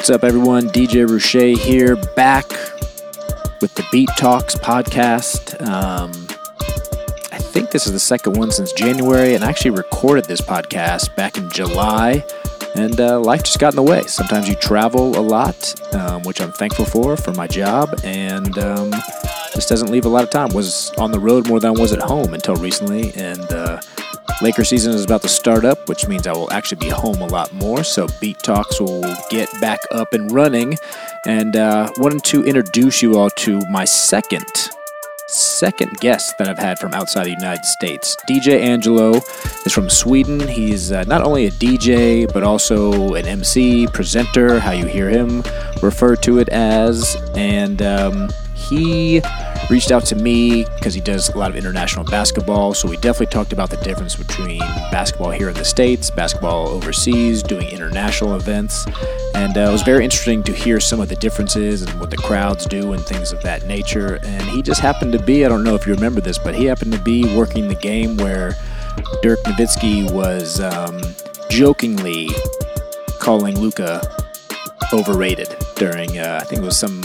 What's up, everyone? DJ Ruche here, back with the Beat Talks podcast. Um, I think this is the second one since January, and I actually recorded this podcast back in July, and uh, life just got in the way. Sometimes you travel a lot, um, which I'm thankful for for my job, and um, just doesn't leave a lot of time. Was on the road more than I was at home until recently, and uh, Laker season is about to start up, which means I will actually be home a lot more. So Beat Talks will get back up and running. And uh, wanted to introduce you all to my second second guest that I've had from outside the United States. DJ Angelo is from Sweden. He's uh, not only a DJ, but also an MC, presenter, how you hear him refer to it as. And um, he reached out to me because he does a lot of international basketball. So we definitely talked about the difference between basketball here in the States, basketball overseas, doing international events. And uh, it was very interesting to hear some of the differences and what the crowds do and things of that nature. And he just happened to be, I don't know if you remember this, but he happened to be working the game where Dirk Nowitzki was um, jokingly calling Luka overrated during, uh, I think it was some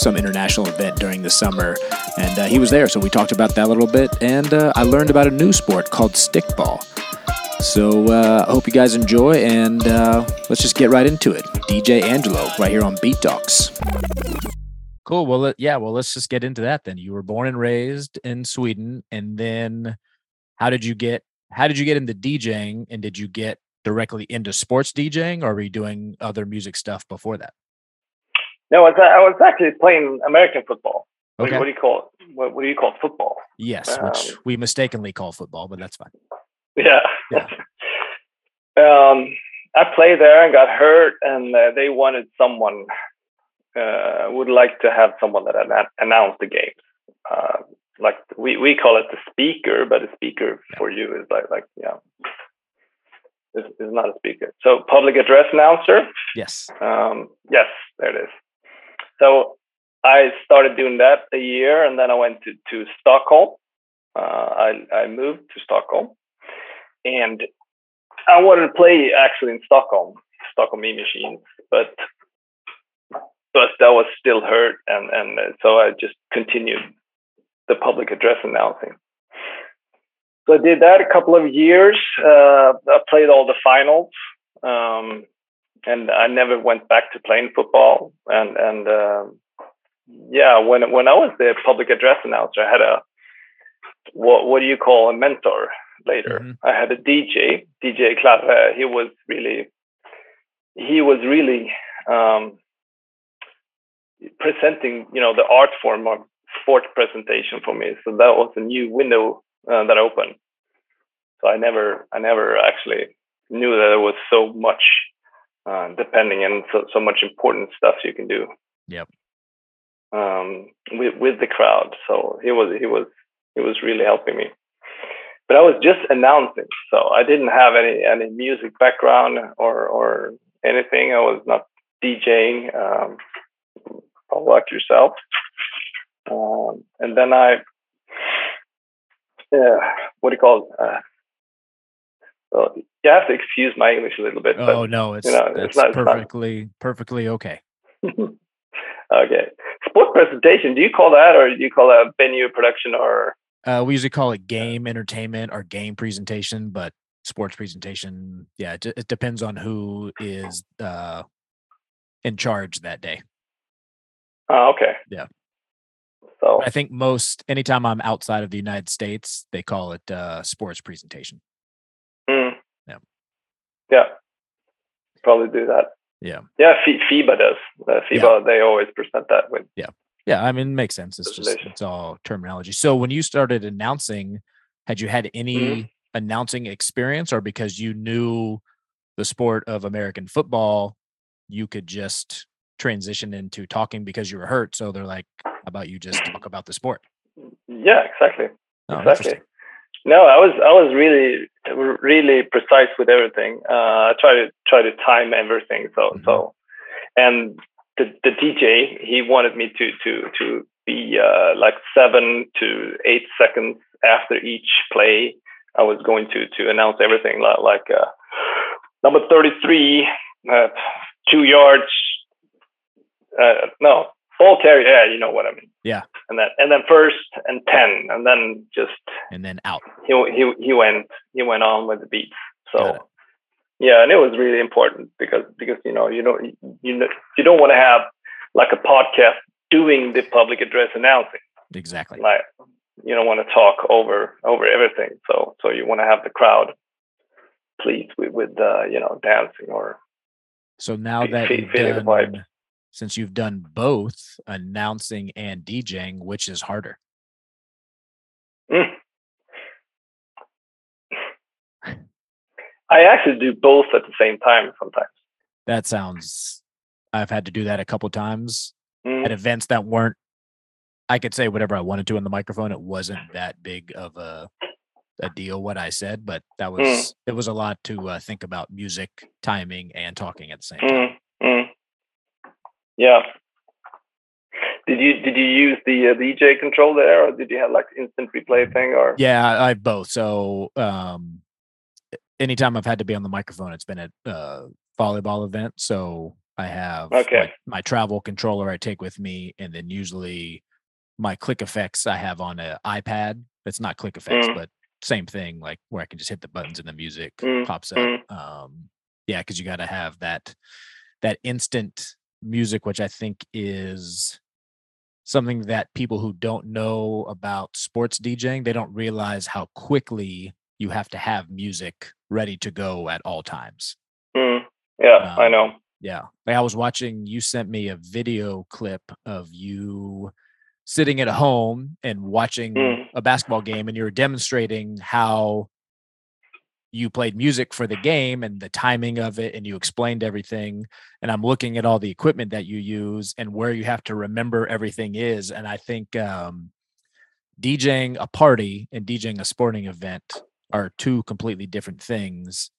some international event during the summer, and uh, he was there. So we talked about that a little bit, and uh, I learned about a new sport called stickball. So uh, I hope you guys enjoy, and uh, let's just get right into it. DJ Angelo, right here on Beat Talks. Cool. Well, yeah. Well, let's just get into that then. You were born and raised in Sweden, and then how did you get? How did you get into DJing, and did you get directly into sports DJing, or were you doing other music stuff before that? No, I was, I was actually playing American football. Okay. What, what do you call it? What, what, do you call it? Football. Yes, um, which we mistakenly call football, but that's fine. Yeah. yeah. um, I played there and got hurt, and uh, they wanted someone uh, would like to have someone that announced the games. Uh, like we, we call it the speaker, but a speaker yeah. for you is like like yeah, is, is not a speaker. So public address announcer. Yes. Um, yes, there it is. So I started doing that a year, and then I went to to Stockholm. Uh, I I moved to Stockholm, and I wanted to play actually in Stockholm, Stockholm Mean Machines, but but that was still hurt, and and so I just continued the public address announcing. So I did that a couple of years. Uh, I played all the finals. Um, and I never went back to playing football. And and uh, yeah, when when I was the public address announcer, I had a what what do you call a mentor later? Mm-hmm. I had a DJ, DJ Clave. He was really he was really um, presenting, you know, the art form of sport presentation for me. So that was a new window uh, that opened. So I never I never actually knew that there was so much uh, depending on so, so much important stuff you can do. Yep. Um, with with the crowd, so he was he was he was really helping me. But I was just announcing, so I didn't have any any music background or or anything. I was not DJing, um, like yourself. Um, and then I, yeah, what do you call it? Uh, well, you have to excuse my English a little bit. Oh but, no, it's, you know, it's not, perfectly it's perfectly okay. okay, sport presentation. Do you call that, or do you call that venue production, or? Uh, we usually call it game entertainment or game presentation, but sports presentation, yeah, it, it depends on who is uh, in charge that day. Oh, okay. Yeah. So I think most anytime I'm outside of the United States, they call it uh, sports presentation. Yeah, probably do that. Yeah. Yeah, FIBA does. Uh, FIBA, yeah. they always present that with. Yeah. Yeah. I mean, it makes sense. It's just, it's all terminology. So when you started announcing, had you had any mm-hmm. announcing experience or because you knew the sport of American football, you could just transition into talking because you were hurt. So they're like, how about you just talk about the sport? Yeah, exactly. Oh, exactly. No, I was I was really really precise with everything. Uh, I try to try to time everything. So mm-hmm. so, and the the DJ he wanted me to to to be uh, like seven to eight seconds after each play. I was going to to announce everything like, like uh, number thirty three, uh, two yards uh, no, full carry. Yeah, you know what I mean. Yeah. And then and then first and ten, and then just and then out. he he he went he went on with the beats. So yeah, and it was really important because because you know you don't you know you don't want to have like a podcast doing the public address announcing. Exactly. Like you don't want to talk over over everything. So so you want to have the crowd pleased with with uh, you know dancing or So now that you've feeling the vibe. done, since you've done both announcing and DJing, which is harder? Mm. I actually do both at the same time sometimes. That sounds. I've had to do that a couple times Mm. at events that weren't. I could say whatever I wanted to on the microphone. It wasn't that big of a a deal what I said, but that Mm. was it was a lot to uh, think about music, timing, and talking at the same time. Yeah. Did you did you use the uh, DJ control there, or did you have like instant replay thing, or Yeah, I've both. So um anytime I've had to be on the microphone, it's been at uh volleyball event. So I have Okay. my, my travel controller I take with me, and then usually my click effects I have on an iPad. It's not click effects, Mm. but same thing, like where I can just hit the buttons and the music Mm, pops up. mm. Um yeah, because you gotta have that that instant music, which I think is something that people who don't know about sports DJing, they don't realize how quickly you have to have music ready to go at all times. Mm. yeah, I Um, know. Yeah. Like I was watching, you sent me a video clip of you sitting at home and watching Mm. a basketball game and you were demonstrating how you played music for the game and the timing of it and you explained everything and i'm looking at all the equipment that you use and where you have to remember everything is and i think um, djing a party and djing a sporting event are two completely different things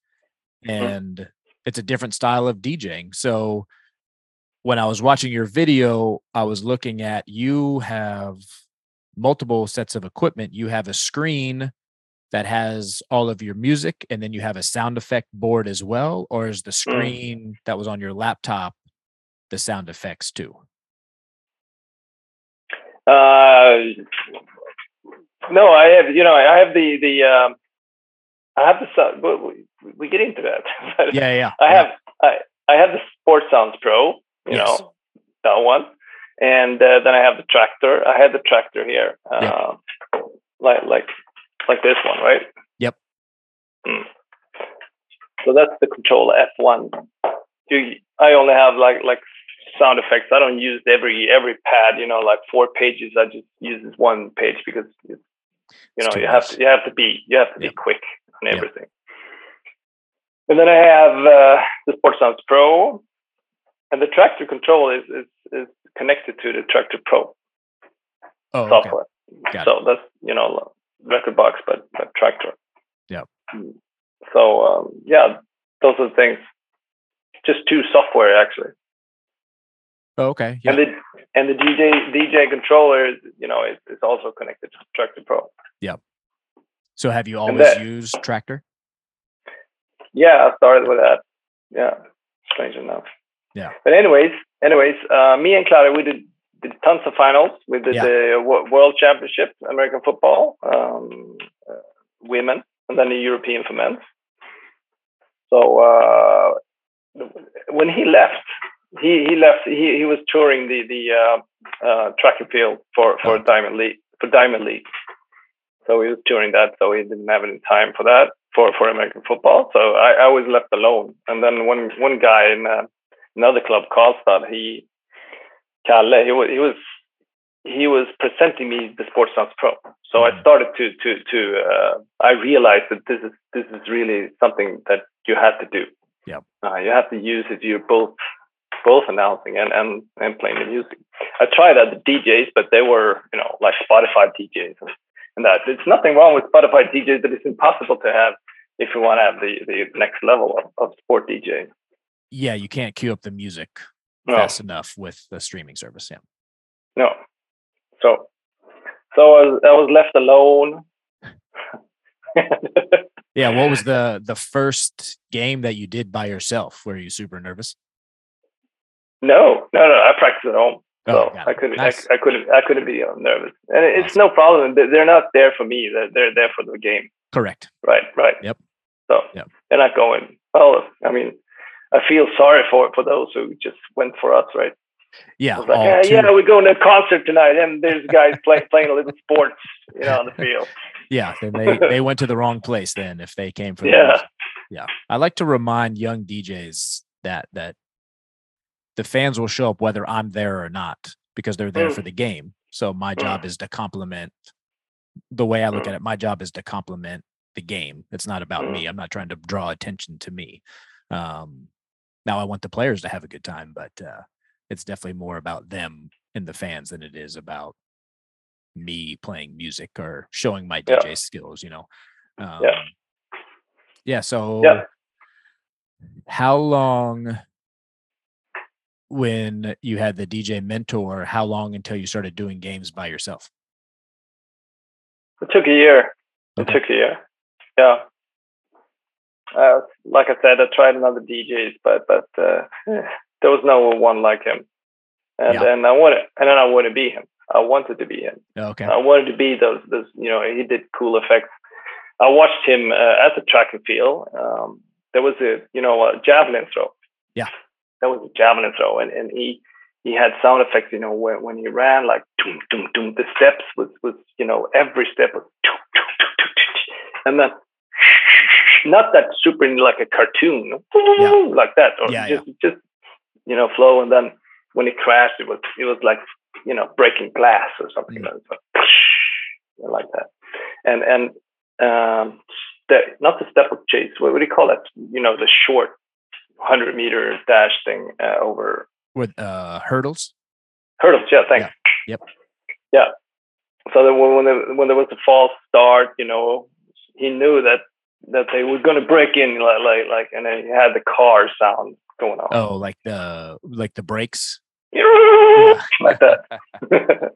and it's a different style of djing. So when i was watching your video i was looking at you have multiple sets of equipment. You have a screen that has all of your music and then you have a sound effect board as well or is the screen that was on your laptop the sound effects too Uh, no, I have you know I have the the um, I have the sound. but We, we get into that. Yeah yeah I yeah. have I I have the Sports Sounds Pro. You Yes. know that one, and uh, then I have the Traktor. I had the Traktor here, uh, Yeah. like like like this one, right? Yep. Mm. So that's the Kontrol F1. You, I only have like like sound effects. I don't use every every pad. You know, like four pages. I just use this one page because it's, you know you have to you have to be you have to Yep. be quick on Yep. everything. And then I have uh, the Sports Sounds Pro, and the Traktor Kontrol is is, is connected to the Traktor Pro oh okay software. Got so that's you know rekordbox, but, but Traktor. Yep. Mm. So um, yeah, those are the things. Just two software actually, oh, okay yeah and the and the DJ DJ controller, is, you know, is, is also connected to Traktor Pro. Yeah. So have you always that- used Traktor Yeah, I started with that. Yeah, strange enough. Yeah. But anyways, anyways, uh, me and Clara, we did, did tons of finals. We did Yeah. the World Championship, American football, um, uh, women, and then the European for men. So uh, when he left, he he left. He he was touring the the uh, uh, track and field for for Oh. Diamond League for Diamond League. So he was touring that, so he didn't have any time for that for for American football. So I, I was left alone. And then one one guy in uh, another club, called Karlstad, he Kalle, he was he was he was presenting me the Sports Sounds Pro. So I Mhm. started to to to uh, I realized that this is this is really something that you have to do. Yep. Uh, you have to use it. You're both both announcing and, and and playing the music. I tried at the DJs, but they were you know like Spotify DJs and, and that. There's nothing wrong with Spotify DJs, but it's impossible to have if you want to have the the next level of, of sport DJ. yeah you can't queue up the music No, fast enough with the streaming service yeah no. So so I was, I was left alone. yeah what was the the first game that you did by yourself were you super nervous No, no, no. I practice at home, Oh, so I couldn't, Nice. I, I couldn't, I couldn't be uh, nervous, and it's no problem. They- They're not there for me. They're, they're there for the game. Correct. Right, right. Yep. So Yep. they're not going. Well, I mean, I feel sorry for for those who just went for us, right? Yeah. Like, "Yeah, we're going to a concert tonight, and there's guys play, playing a little sports, you know, on the field. Yeah, then they they went to the wrong place then if they came for Yeah. music. Yeah. I like to remind young DJs that that the fans will show up whether I'm there or not because they're there Mm. for the game. So my Mm. job is to complement the way I look Mm. at it, my job is to complement the game. It's not about Mm. me. I'm not trying to draw attention to me. Um now I want the players to have a good time, but uh it's definitely more about them and the fans than it is about me playing music or showing my Yeah. DJ skills, you know. Um, Yeah. Yeah. So, Yeah. how long, when you had the DJ mentor, how long until you started doing games by yourself? It took a year. It took a year. Yeah. Uh, like I said, I tried another DJs, but but uh, there was no one like him, and Yeah. then I wanted, and then I wanted to be him. I wanted to be him. Okay. I wanted to be those those you know he did cool effects. I watched him uh, at the track and field. Um, there was a you know a javelin throw. Yeah. That was a javelin throw, and and he he had sound effects. You know when when he ran like doom doom doom. The steps was was you know every step was doom, doom, doom, doom, doom. and then not that super like a cartoon Yeah. like that or Yeah, just just you know flow and then when it crashed it was it was like you know breaking glass or something Mm. like that like that and and um the, not the steeplechase what would you call that you know the short 100 meter dash thing uh, over With uh, hurdles? hurdles yeah thanks Yep. yeah so that when when there, when there was a false start you know he knew that that they were going to break in like, like like and then he had the car sound going on Oh, like the like the brakes? like that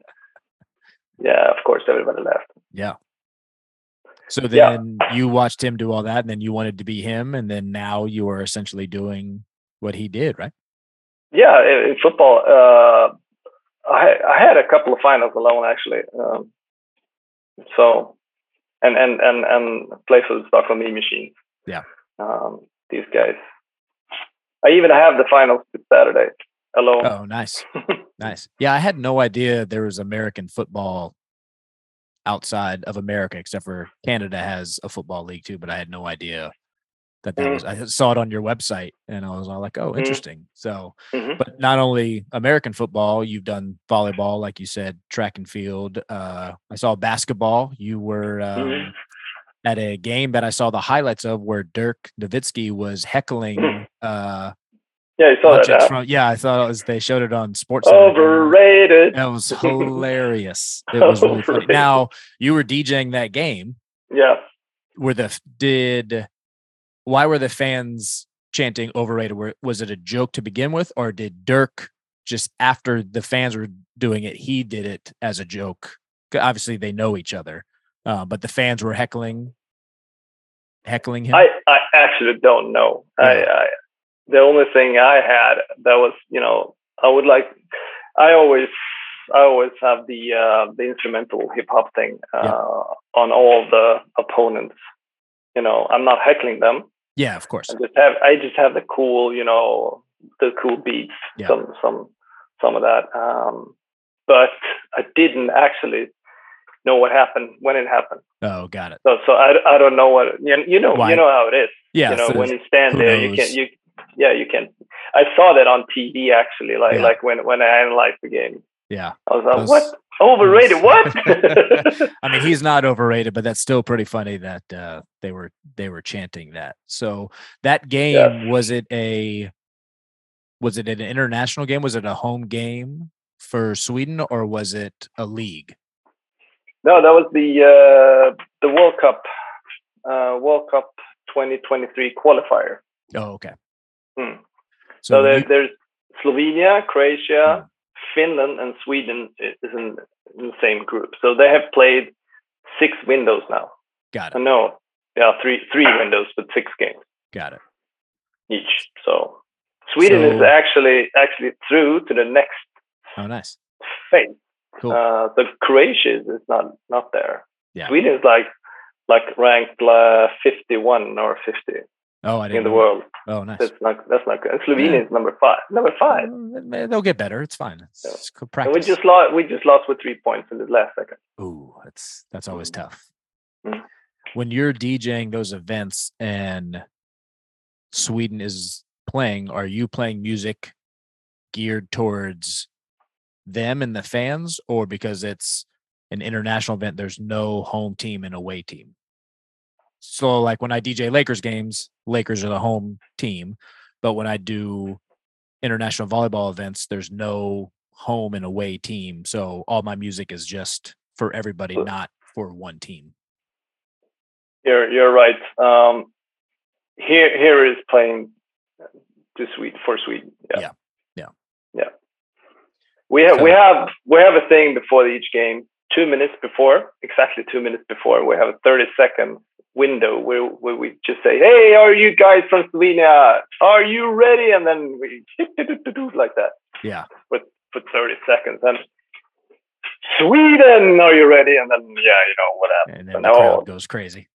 yeah of course everybody left Yeah. So Yeah. then you watched him do all that, and then you wanted to be him, and then now you are essentially doing what he did, right? yeah in, in football uh i i had a couple of finals alone actually um so and and and and play for the stockholm e machines Yeah. um these guys i even have the finals this saturday alone Oh, nice, nice. Yeah, I had no idea there was American football outside of America, except for Canada has a football league too. But I had no idea that that Mm. was. I saw it on your website, and I was all like, "Oh, Mm. interesting." So, Mhm. but not only American football, you've done volleyball, like you said, track and field. Uh, I saw basketball. You were um, Mhm. at a game that I saw the highlights of where Dirk Nowitzki was heckling. Mm. Uh, yeah you saw that from yeah, I thought it was they showed it on Sports. Overrated That was hilarious. It was really funny. Now you were DJing that game. yeah Were the did why were the fans chanting overrated? Were, was it a joke to begin with, or did Dirk just after the fans were doing it, he did it as a joke? Obviously, they know each other, uh, but the fans were heckling, heckling him. I, I actually don't know. I, I the only thing I had that was you know I would like I always I always have the uh, the instrumental hip hop thing uh, Yeah. on all the opponents. You know I'm not heckling them. Yeah, of course. I just have I just have the cool you know the cool beats Yeah. some some some of that. Um, but I didn't actually know what happened when it happened. Oh, got it. So so I, I don't know what you, you know Why? you know how it is Yeah, you know so when you stand there you can you yeah you can i saw that on tv actually like Yeah. like when when i analyzed the game yeah. i was like Those- what overrated what I mean, he's not overrated, but that's still pretty funny that uh, they were they were chanting that. So that game was it a was it an international game? Was it a home game for Sweden, or was it a league? no that was the uh the world cup uh world cup 2023 qualifier Oh, okay. Hmm. So, so there, you- there's slovenia croatia Hmm. Finland and sweden is in, in the same group so they have played six windows now got Uh, it. no yeah three three windows but six games Got it. each. So Sweden is actually actually through to the next Oh, nice. phase. Cool. Uh, so Croatia is is not not there. Yeah. Sweden is like like ranked uh, 51 or 50 Oh, I didn't in the know. world. Oh, nice. That's not that's not good. And Slovenia Yeah. is number five. Number five. Uh, They'll get better. It's fine. It's, Yeah. good And we just lost. We just lost with three points in the last second. Ooh, that's that's always Mm. tough. Mm. When you're DJing those events and Sweden is playing, are you playing music geared towards them and the fans, or because it's an international event, there's no home team and away team? So, like when I DJ Lakers games, Lakers are the home team, but when I do international volleyball events, there's no home and away team. So all my music is just for everybody, not for one team. You're you're right. Um, here here is playing to Sweden for Sweden. Yeah. Yeah. Yeah. Yeah. We have we have we have a thing before each game. Two minutes before, exactly two minutes before, we have a thirty second window where, where we just say, "Hey, are you guys from Slovenia? Are you ready?" And then we like that Yeah. for thirty seconds. And Sweden, are you ready? And then yeah, you know what happens. And then And the crowd goes crazy.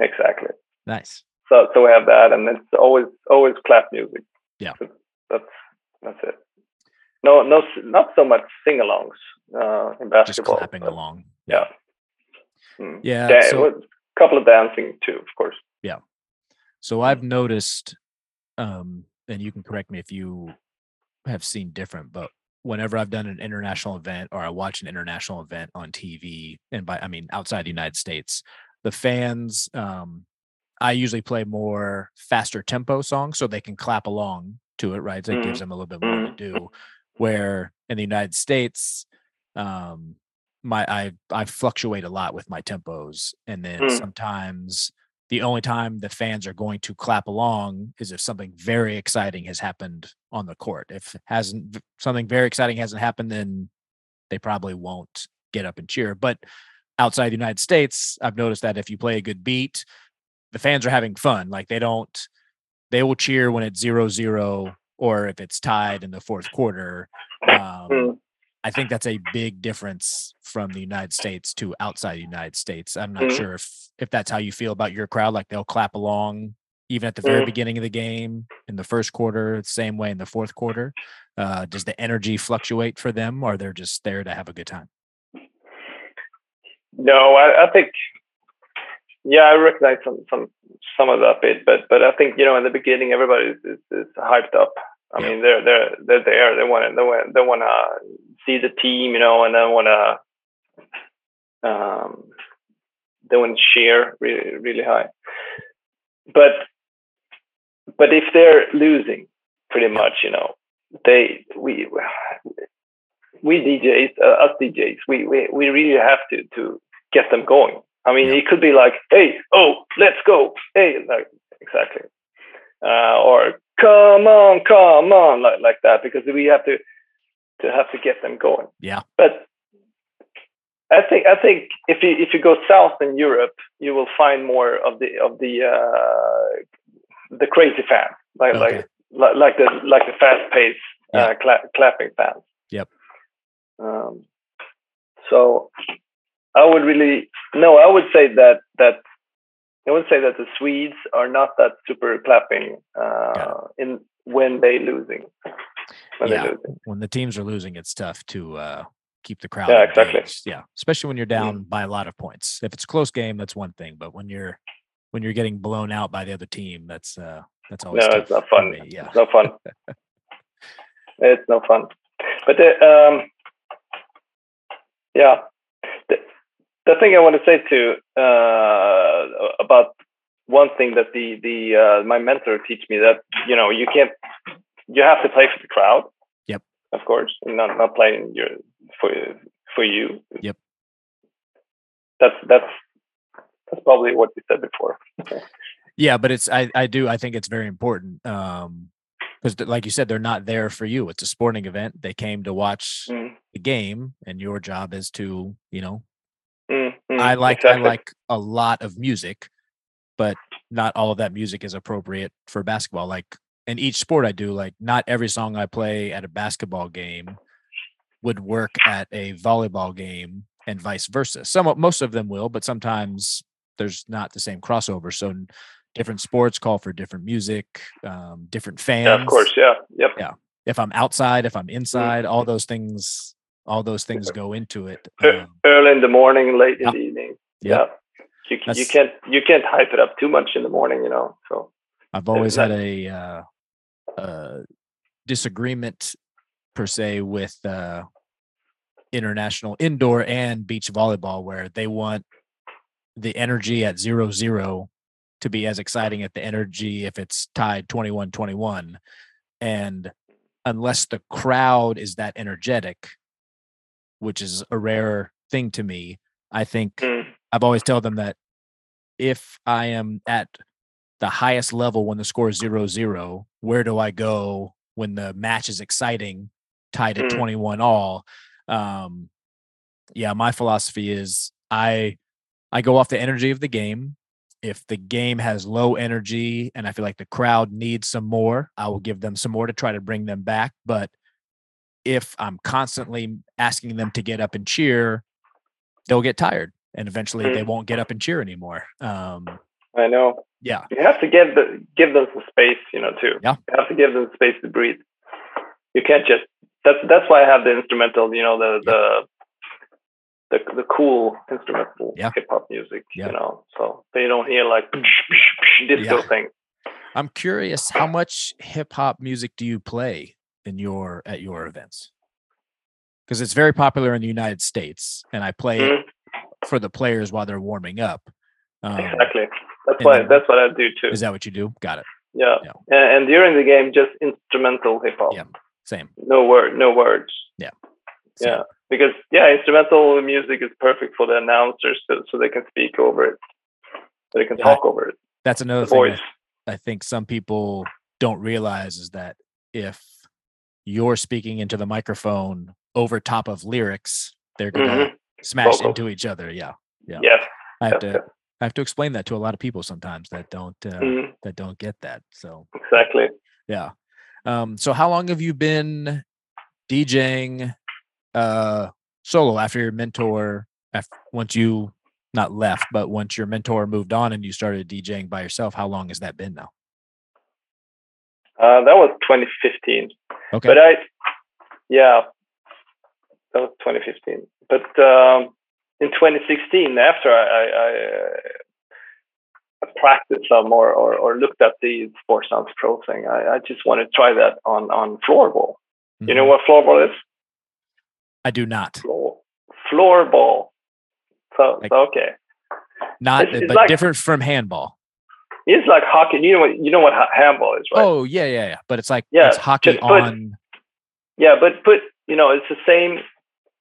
exactly. Nice. So so we have that, and it's always always clap music. Yeah. So that's that's it. No no not so much sing-alongs uh, in Just clapping along. Yeah. Mm. Yeah. Da- so- a couple of dancing too, of course. Yeah. So I've noticed, um, and you can correct me if you have seen different, but whenever I've done an international event or I watch an international event on TV, and by I mean outside the United States, the fans, um, I usually play more faster tempo songs so they can clap along to it, right? So it gives them a little bit more to Mhm. do. Where in the United States, um, my I I fluctuate a lot with my tempos, and then Mm. sometimes the only time the fans are going to clap along is if something very exciting has happened on the court. If hasn't something very exciting hasn't happened, then they probably won't get up and cheer. But outside the United States, I've noticed that if you play a good beat, the fans are having fun. Like they don't, they will cheer when it's zero zero or if it's tied in the fourth quarter. Um, Mm. I think that's a big difference from the United States to outside the United States. I'm not Mhm. sure if if that's how you feel about your crowd. Like they'll clap along even at the very Mm. beginning of the game in the first quarter, same way in the fourth quarter. Uh, does the energy fluctuate for them, or they're just there to have a good time? No, I, I think yeah, I recognize some some some of that bit, but but I think you know in the beginning everybody is is, is hyped up. I Yeah. mean they're they're they're there. They want to they want they want to see the team, you know, and they want to um they want to share really really high. But but if they're losing, pretty much, you know, they we we DJs, uh, us DJs, we, we we really have to to get them going. I mean, Yeah. it could be like, hey, oh, let's go, hey, like exactly, uh, or come on, come on, like like that, because we have to to have to get them going. Yeah. But I think I think if you if you go south in Europe, you will find more of the of the uh, the crazy fans, like Okay. like like like the like the fast paced Yeah. uh, cla- clapping fans. Yep. Um, so I would really no, I would say that that I would say that the Swedes are not that super clapping uh, in when they losing. When Yeah. losing. When the teams are losing, it's tough to uh, keep the crowd. Yeah, exactly. engaged. Yeah, especially when you're down by a lot of points. If it's a close game, that's one thing, but when you're when you're getting blown out by the other team, that's uh, that's always No, it's not fun. me, Yeah. It's no fun. it's no fun. But the, um, yeah, the thing I want to say too uh, about one thing that the the uh, my mentor teach me that you know you can't you have to play for the crowd. Yep. Of course, not not playing your for for you. Yep. That's that's that's probably what you said before. Yeah, but it's I I do I think it's very important um because like you said they're not there for you. It's a sporting event. They came to watch Mm, the game and your job is to, you know, mm, mm, I like exactly. I like a lot of music, but not all of that music is appropriate for basketball. Like in each sport I do, like not every song I play at a basketball game would work at a volleyball game and vice versa. Some most of them will, but sometimes there's not the same crossover. So different sports call for different music, um, different fans. Yeah, of course. Yeah. Yep. Yeah. If I'm outside, if I'm Mm-hmm. inside, all those things, all those things go into it. Um, Early in the morning, late in Yep. the evening. Yep. Yeah. You, you can't you can't hype it up too much in the morning, you know. So I've always had a uh, uh, disagreement per se with uh, international indoor and beach volleyball, where they want the energy at zero zero to be as exciting at the energy if it's tied 21 21. And unless the crowd is that energetic, which is a rare thing to me, I think mm, I've always tell them that if I am at the highest level when the score is zero zero, where do I go when the match is exciting, tied at Mm. 21 all? Um, yeah, my philosophy is I I go off the energy of the game. If the game has low energy and I feel like the crowd needs some more, I will give them some more to try to bring them back. But if I'm constantly asking them to get up and cheer, they'll get tired and eventually they Mm. won't get up and cheer anymore. Um, I know yeah, you have to give the give them some space, you know, too. Yeah. You have to give them space to breathe. You can't just that's that's why I have the instrumental, you know, the the the, the cool instrumental Yeah. hip hop music, Yeah. you know, so they don't hear like disco Yeah. thing. I'm curious how much hip hop music do you play in your at your events? Because it's very popular in the United States, and I play it Mhm. for the players while they're warming up. Um, Exactly. That's why that's what I do too. Is that what you do? Got it. yeah. yeah. And, and during the game, just instrumental hip hop. Yeah. Same. No word, no words. Same. Yeah. Because yeah, instrumental music is perfect for the announcers, so, so they can speak over it, so they can Yeah, talk over it. That's another The thing. voice. I, I think some people don't realize is that if you're speaking into the microphone over top of lyrics, they're gonna Mhm. smash Vocals. into each other. Yeah. Yeah. I have to I have to explain that to a lot of people sometimes that don't uh. Mhm. that don't get that. So Exactly. yeah. Um, so how long have you been DJing uh solo after your mentor after, once you not left, but once your mentor moved on and you started DJing by yourself, how long has that been now? Uh, that was 2015. Okay. But I, yeah, that was 2015. But um, in 2016, after I, I, I, uh, practiced some or, or, or looked at the Sports Sounds Pro thing, I, I just wanted to try that on, on floorball. You know Mhm. what floorball is? I do not. Floor, floorball. So, Like- so okay. Not It's- it's but like- different from handball. It's like hockey. You know what? You know what handball is, right? Oh yeah, yeah, yeah. But it's like Yeah, it's hockey put- on Yeah, but put you know, it's the same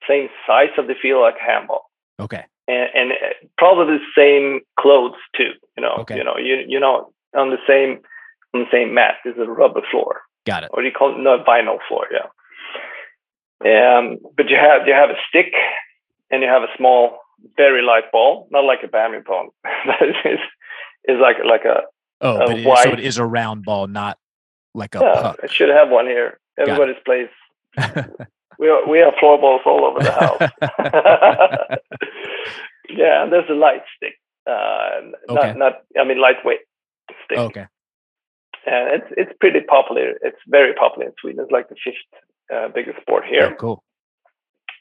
same size of the field like handball. okay. and, and uh, probably the same clothes too. You know, Okay. you know, you you know, on the same on the same mat. This is a rubber floor, Got it. or do you call it? No, vinyl floor. Yeah. Um, but you have you have a stick, and you have a small, very light ball, not like a badminton. it's, it's like like a Oh, a but it is, so it is a round ball, not like a yeah. puck. I should have one here. Everybody's plays. We are, we have floorballs all over the house. yeah, and there's a light stick. Uh, Okay. not, not, I mean, lightweight stick. okay. And it's it's pretty popular. It's very popular in Sweden. It's like the fifth uh, biggest sport Oh, here. cool.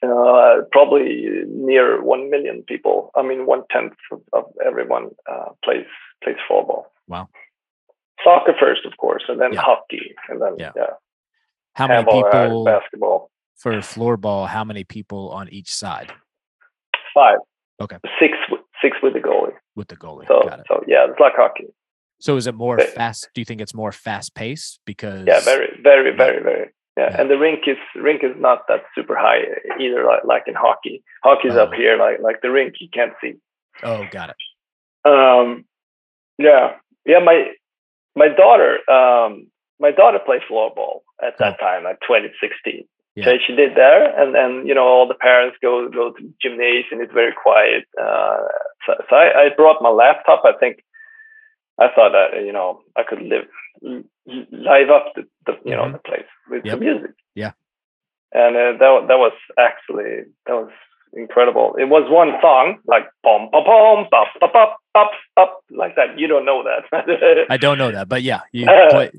Uh, probably near one million people. I mean, one tenth of, of everyone uh, plays plays floorball. Wow. Soccer first, of course, and then Yeah. hockey, and then Yeah. yeah, How many handball, uh, people basketball. for floorball? How many people on each side Five. Okay. Six with, six with the goalie. with the goalie? So so yeah, it's like hockey. So is it more But- fast? Do you think it's more fast paced because? Yeah, very, very, Yeah. very, very. Yeah. And the rink is rink is not that super high either, like, like in hockey. Hockey's up Oh. here, like like the rink you can't see. Oh, got it. Um, yeah, yeah. My my daughter, um, my daughter played floorball at that time, like 2016. Yeah. So she did there, and then you know all the parents go go to gymnasium. It's very quiet. Uh, so so I, I brought my laptop. I think I thought that you know I could live live up the, the you know Mhm. the place with Yep. the music. Yeah. and uh, that that was actually that was incredible. It was one song like pom pom pom pop pop pop pop pop like that. You don't know that. I don't know that, but yeah, you play,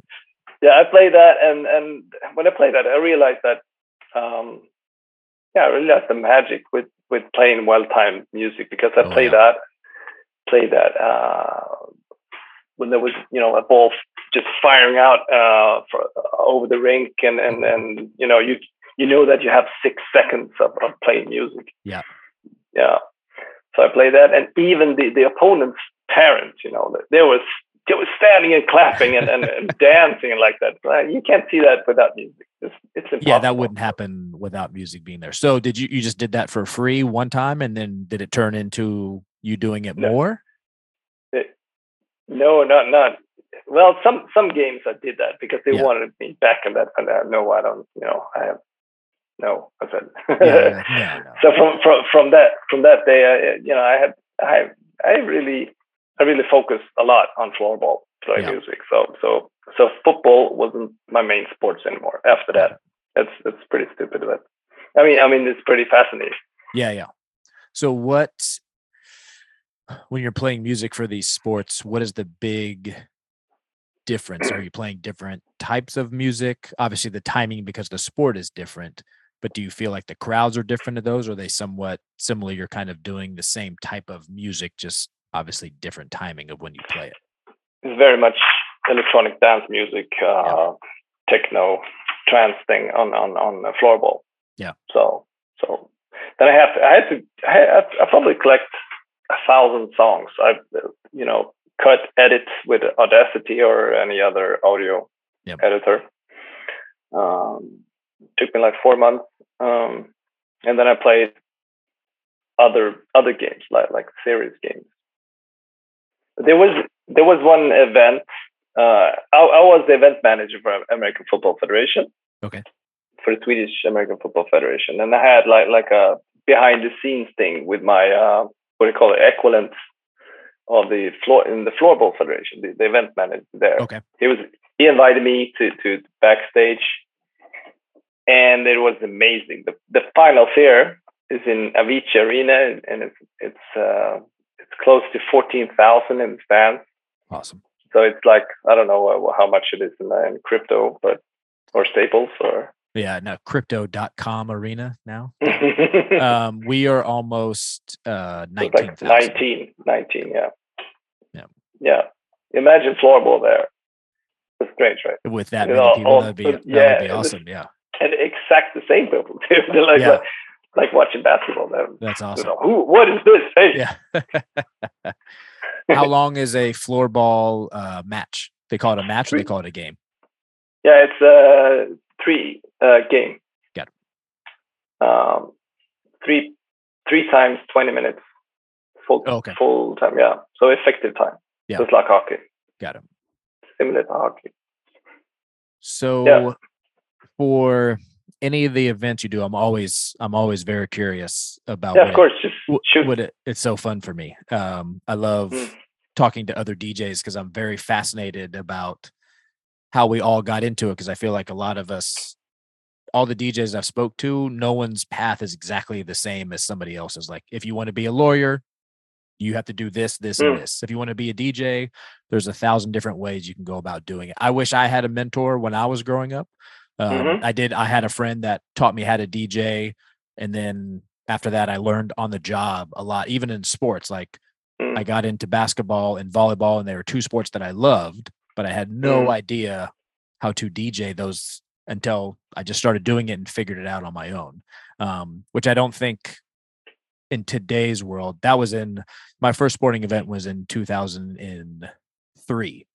yeah, I played that, and and when I played that, I realized that, um, yeah, I realized the magic with with playing well timed music because I Oh, played yeah. that, play that uh, when there was you know a ball just firing out uh, for, over the rink, and and and you know you you know that you have six seconds of, of playing music. Yeah. yeah. So I played that, and even the the opponent's parents, you know, they was they were standing and clapping and, and, and dancing and like that. But you can't see that without music. It's, it's impossible. yeah, that wouldn't happen without music being there. So did you you just did that for free one time and then did it turn into you doing it No. more? No, not not. Well, some some games I did that because they Yeah. wanted me back in that. And uh, no, I don't. You know, I have no. I said. Yeah, yeah, no, so from from from that from that day, I, you know, I had I I really I really focused a lot on floorball playing music. So so so football wasn't my main sports anymore. After that, that's that's pretty stupid, but I mean I mean it's pretty fascinating. Yeah, yeah. So what when you're playing music for these sports, what is the big difference? Are you playing different types of music? Obviously the timing because the sport is different, but do you feel like the crowds are different to those? Or are they somewhat similar? You're kind of doing the same type of music, just obviously different timing of when you play it. It's very much electronic dance music, uh, techno, trance thing on on on a floorball. Yeah. So so then I have to, I had to I, I probably collect a thousand songs. I've you know cut edits with Audacity or any other audio Yep. editor. Um, took me like four months, um, and then I played other other games like like serious games. There was there was one event. Uh, I, I was the event manager for American Football Federation. Okay. For the Swedish American Football Federation, and I had like like a behind the scenes thing with my uh, what do you call it equivalent of the floor in the floorball federation, the, the event manager there. Okay. He was he invited me to to backstage, and it was amazing. The the final here is in Avicii Arena, and it's it's uh, it's close to fourteen thousand in fans. Awesome. So it's like I don't know uh, how much it is in, uh, in crypto, but or staples or. Yeah, no, crypto.com arena now. uh, Um, we are almost uh like 19, 19, yeah. Yeah. Yeah. Imagine floorball there. It's strange, right? with that You many know, people. all- That'd be that yeah, would be awesome. Yeah, And exact the same people too. They're like, Yeah. like, like watching basketball. They're, that's you awesome. know, who? What is this? Hey, Yeah. How long is a floorball uh, match? They call it a match or they call it a game? yeah, it's a three uh, game. Got it. Um, three three times twenty minutes. Full Oh, okay. full time. Yeah. So effective time. Yeah. Just like hockey, Got it. similar to hockey. So yeah. for any of the events you do, I'm always I'm always very curious about Yeah, what of it- course. Just what, shoot. what it, it's so fun for me. Um, I love Mm. talking to other DJs because I'm very fascinated about how we all got into it. Because I feel like a lot of us, all the DJs I've spoke to, no one's path is exactly the same as somebody else's. Like if you want to be a lawyer, you have to do this, this, and Mm. this. If you want to be a DJ, there's a thousand different ways you can go about doing it. I wish I had a mentor when I was growing up. Um, Mhm. I did. I had a friend that taught me how to DJ, and then after that, I learned on the job a lot, even in sports. Like Mm. I got into basketball and volleyball, and they were two sports that I loved, but I had no Mm. idea how to DJ those until I just started doing it and figured it out on my own. Um, which I don't think in today's world that was in my first sporting event was in 2003.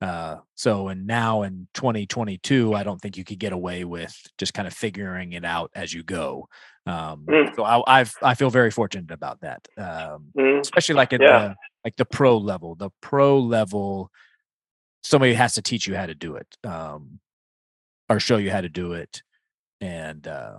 Uh, so and now in 2022, I don't think you could get away with just kind of figuring it out as you go. Um, Mm. so I, I've I feel very fortunate about that. Um, Mm. especially like at Yeah. the like the pro level the pro level somebody has to teach you how to do it um or show you how to do it and uh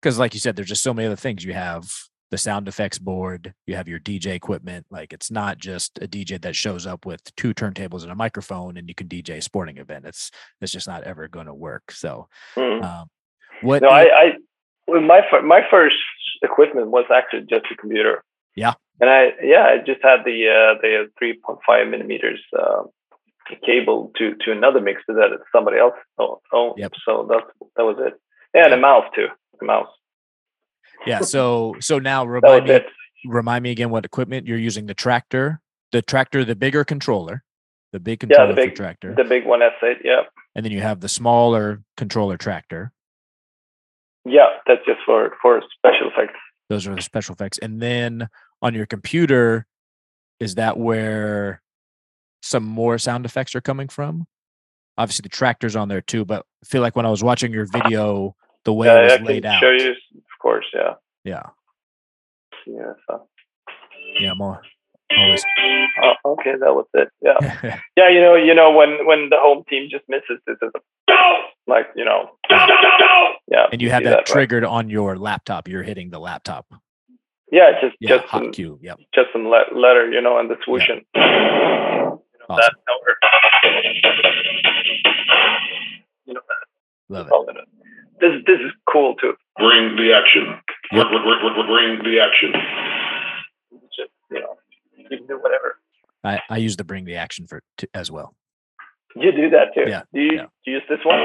because like you said there's just so many other things you have the sound effects board, you have your DJ equipment. Like it's not just a DJ that shows up with two turntables and a microphone and you can DJ a sporting event. It's it's just not ever going to work. So, Mhm. um, what? No, I, I well, my my first equipment was actually just a computer. Yeah. And I yeah I just had the uh, the 3.5 millimeters uh, cable to to another mixer that somebody else o- owned. Yep. So that's that was it. Yeah, and a mouse too. A mouse. yeah. So so now remind me it. remind me again what equipment you're using. The Traktor, the Traktor, the bigger controller, the big Yeah, controller the for big Traktor, the big one S8. Yeah. and then you have the smaller controller Traktor. Yeah, that's just for for special effects. Those are the special effects. And then on your computer, is that where some more sound effects are coming from? Obviously, the Traktor's on there too, but I feel like when I was watching your video, the way yeah, it was I laid out. show you, of course. Yeah. Yeah. Yeah. So. Yeah. I'm always. Oh, okay, that was it. Yeah. Yeah, you know, you know, when when the home team just misses, this is a, like you know, yeah. and you have see that, right? triggered on your laptop. You're hitting the laptop. Yeah, just Yeah. just hot some cue. Yep. just some le- letter, you know, and the swooshing. You know, Awesome. that number. You know, Love it. it. This this is cool too. Bring the action. Yep. Bring, bring, bring the action. Just you know, you can do whatever. I, I use the bring the action for t- as well. You do that too. Yeah, Do you, yeah. do you use this one?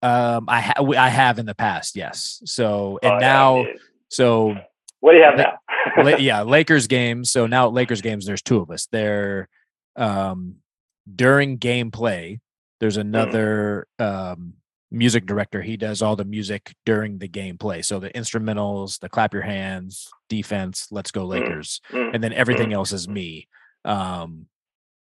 Um, I ha- w- I have in the past, yes. So and Oh, now, yeah. so what do you have La- now? La- yeah, Lakers games. So now at Lakers games, there's two of us. They're um, during gameplay. There's Mm. another um, music director. He does all the music during the gameplay. So the instrumentals, the clap your hands, defense, let's go Lakers, Mm. and then everything else is me. Um,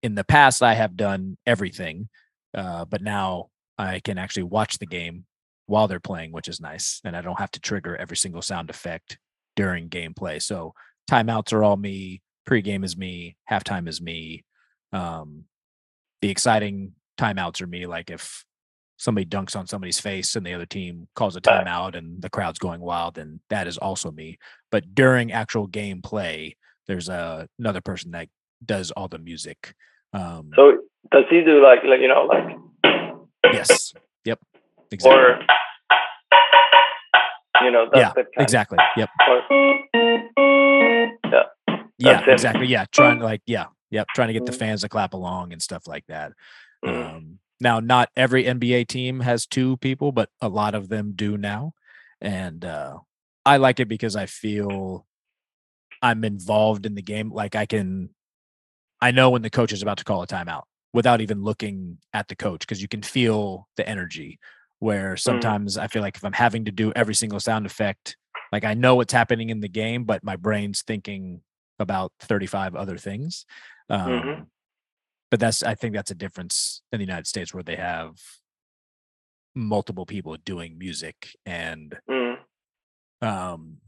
in the past, I have done everything, uh, but now I can actually watch the game while they're playing, which is nice, and I don't have to trigger every single sound effect during gameplay. So timeouts are all me, pregame is me, halftime is me. Um, the exciting timeouts are me, like if somebody dunks on somebody's face and the other team calls a timeout and the crowd's going wild, then that is also me. But during actual gameplay, there's a, another person that does all the music. Um, So does he do like like you know like yes, yep, exactly, or you know Yeah, exactly, yep. Or, Yeah, it. exactly. Yeah, trying to like, yeah, yep, trying to get the fans to clap along and stuff like that. Mm. Um, now, not every NBA team has two people, but a lot of them do now, and uh, I like it because I feel I'm involved in the game. Like I can, I know when the coach is about to call a timeout without even looking at the coach because you can feel the energy. Where sometimes I feel like if I'm having to do every single sound effect, like I know what's happening in the game, but my brain's thinking about 35 other things. Um, Mhm. But that's, I think that's a difference in the United States where they have multiple people doing music and, Mm. um,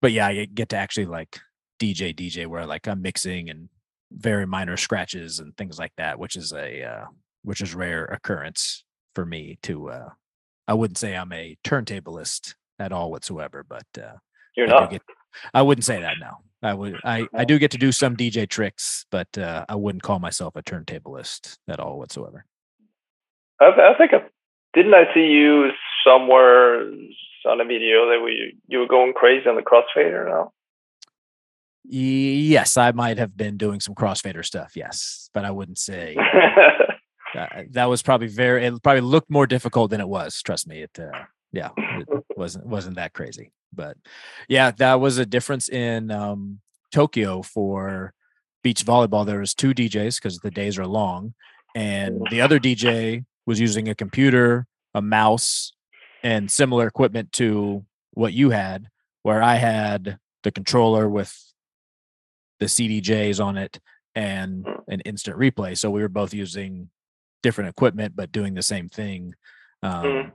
but yeah, I get to actually like DJ, DJ, where like I'm mixing and very minor scratches and things like that, which is a, uh, which is rare occurrence for me to, uh, I wouldn't say I'm a turntablist at all whatsoever, but, uh, You're I not. get- I wouldn't say that. now. I would. I I do get to do some DJ tricks, but uh, I wouldn't call myself a turntablist at all whatsoever. I, I think I, didn't I see you somewhere on a video that we you were going crazy on the crossfader now? Yes, I might have been doing some crossfader stuff. Yes, but I wouldn't say uh, that was probably very. It probably looked more difficult than it was. Trust me. It. Uh, yeah, it wasn't wasn't that crazy. But yeah, that was a difference in um, Tokyo for beach volleyball. There was two DJs because the days are long, and the other DJ was using a computer, a mouse, and similar equipment to what you had, where I had the controller with the CDJs on it and Mm. an instant replay. So we were both using different equipment but doing the same thing. Um, Mm.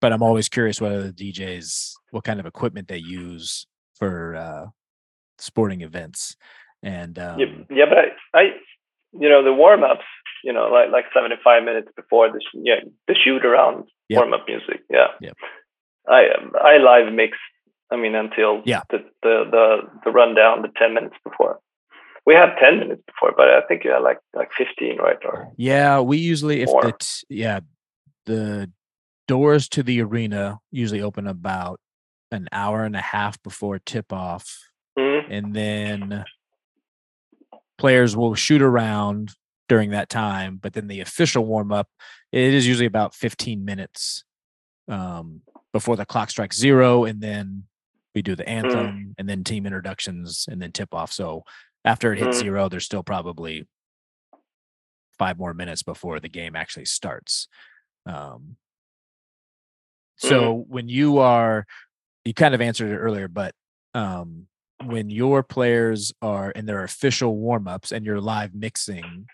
But I'm always curious what other DJs, what kind of equipment they use for uh, sporting events. And um, yeah, yeah, but I, I, you know, the warm ups, you know, like like seventy five minutes before the sh- yeah the shoot around Yep. warm up music. Yeah. Yep. I I live mix. I mean, until Yeah. the, the the the rundown, the ten minutes before. We had ten minutes before, but I think you had like like fifteen, right? Or Yeah, we usually if More. t- yeah the doors to the arena usually open about an hour and a half before tip off, Mhm. and then players will shoot around during that time. But then the official warm up it is usually about fifteen minutes um, before the clock strikes zero, and then we do the anthem, and then team introductions, and then tip off. So after it hits Mm. zero, there's still probably five more minutes before the game actually starts. Um, so when you are, you kind of answered it earlier, but um, when your players are in their official warmups and you're live mixing,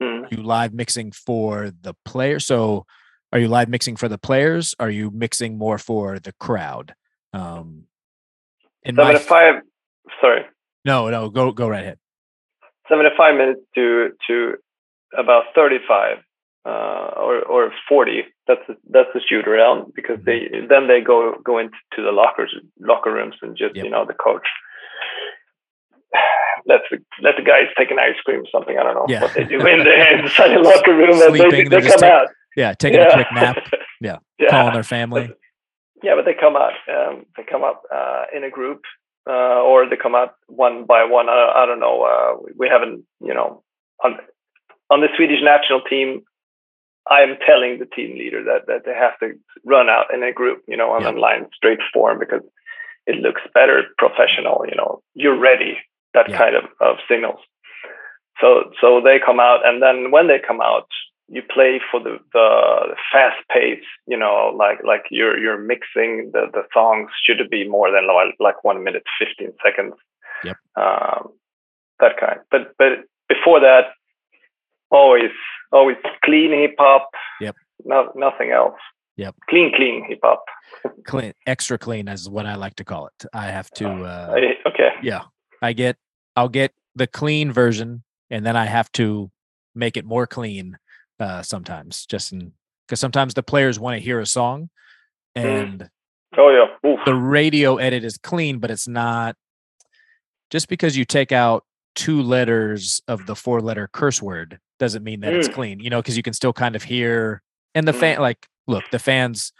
Mhm. you live mixing for the player. So are you live mixing for the players? Are you mixing more for the crowd? Um, in my f- seventy-five. Sorry, no, no, go go right ahead. seventy-five minutes to to about thirty-five uh, or or forty. That's the, that's the shoot around because they then they go go into the lockers locker rooms and just Yep. you know the coach. Let the let the guys take an ice cream or something. I don't know Yeah. what they do in the inside the locker room, and they, Sleeping, they're they come take- out. Yeah, taking a quick nap, Yeah. yeah. calling their family. Yeah, but they come out. Um, they come up uh, in a group, uh, or they come out one by one. I, I don't know. Uh, we- haven't, you know, on on the Swedish national team. I am telling the team leader that that they have to run out in a group, you know, on Yeah. a line straight form because it looks better, professional. You know, you're ready. That Yeah. kind of, of signals. So so they come out, and then when they come out, you play for the the fast pace. You know, like like you're you're mixing the the songs should be more than like, one minute fifteen seconds. Yep. Um, that kind. But but before that, always always clean hip hop. Yep. No, nothing else. Yep. Clean clean hip hop. Clean, extra clean is what I like to call it. I have to. Uh, I- okay. yeah, I get. I'll get the clean version, and then I have to make it more clean uh, sometimes, just in because sometimes the players want to hear a song, Mm. and Oh yeah. Oof. the radio edit is clean, but it's not. Just because you take out two letters of the four letter curse word doesn't mean that it's Mm. clean, you know, because you can still kind of hear and the Mm. fan like look, the fans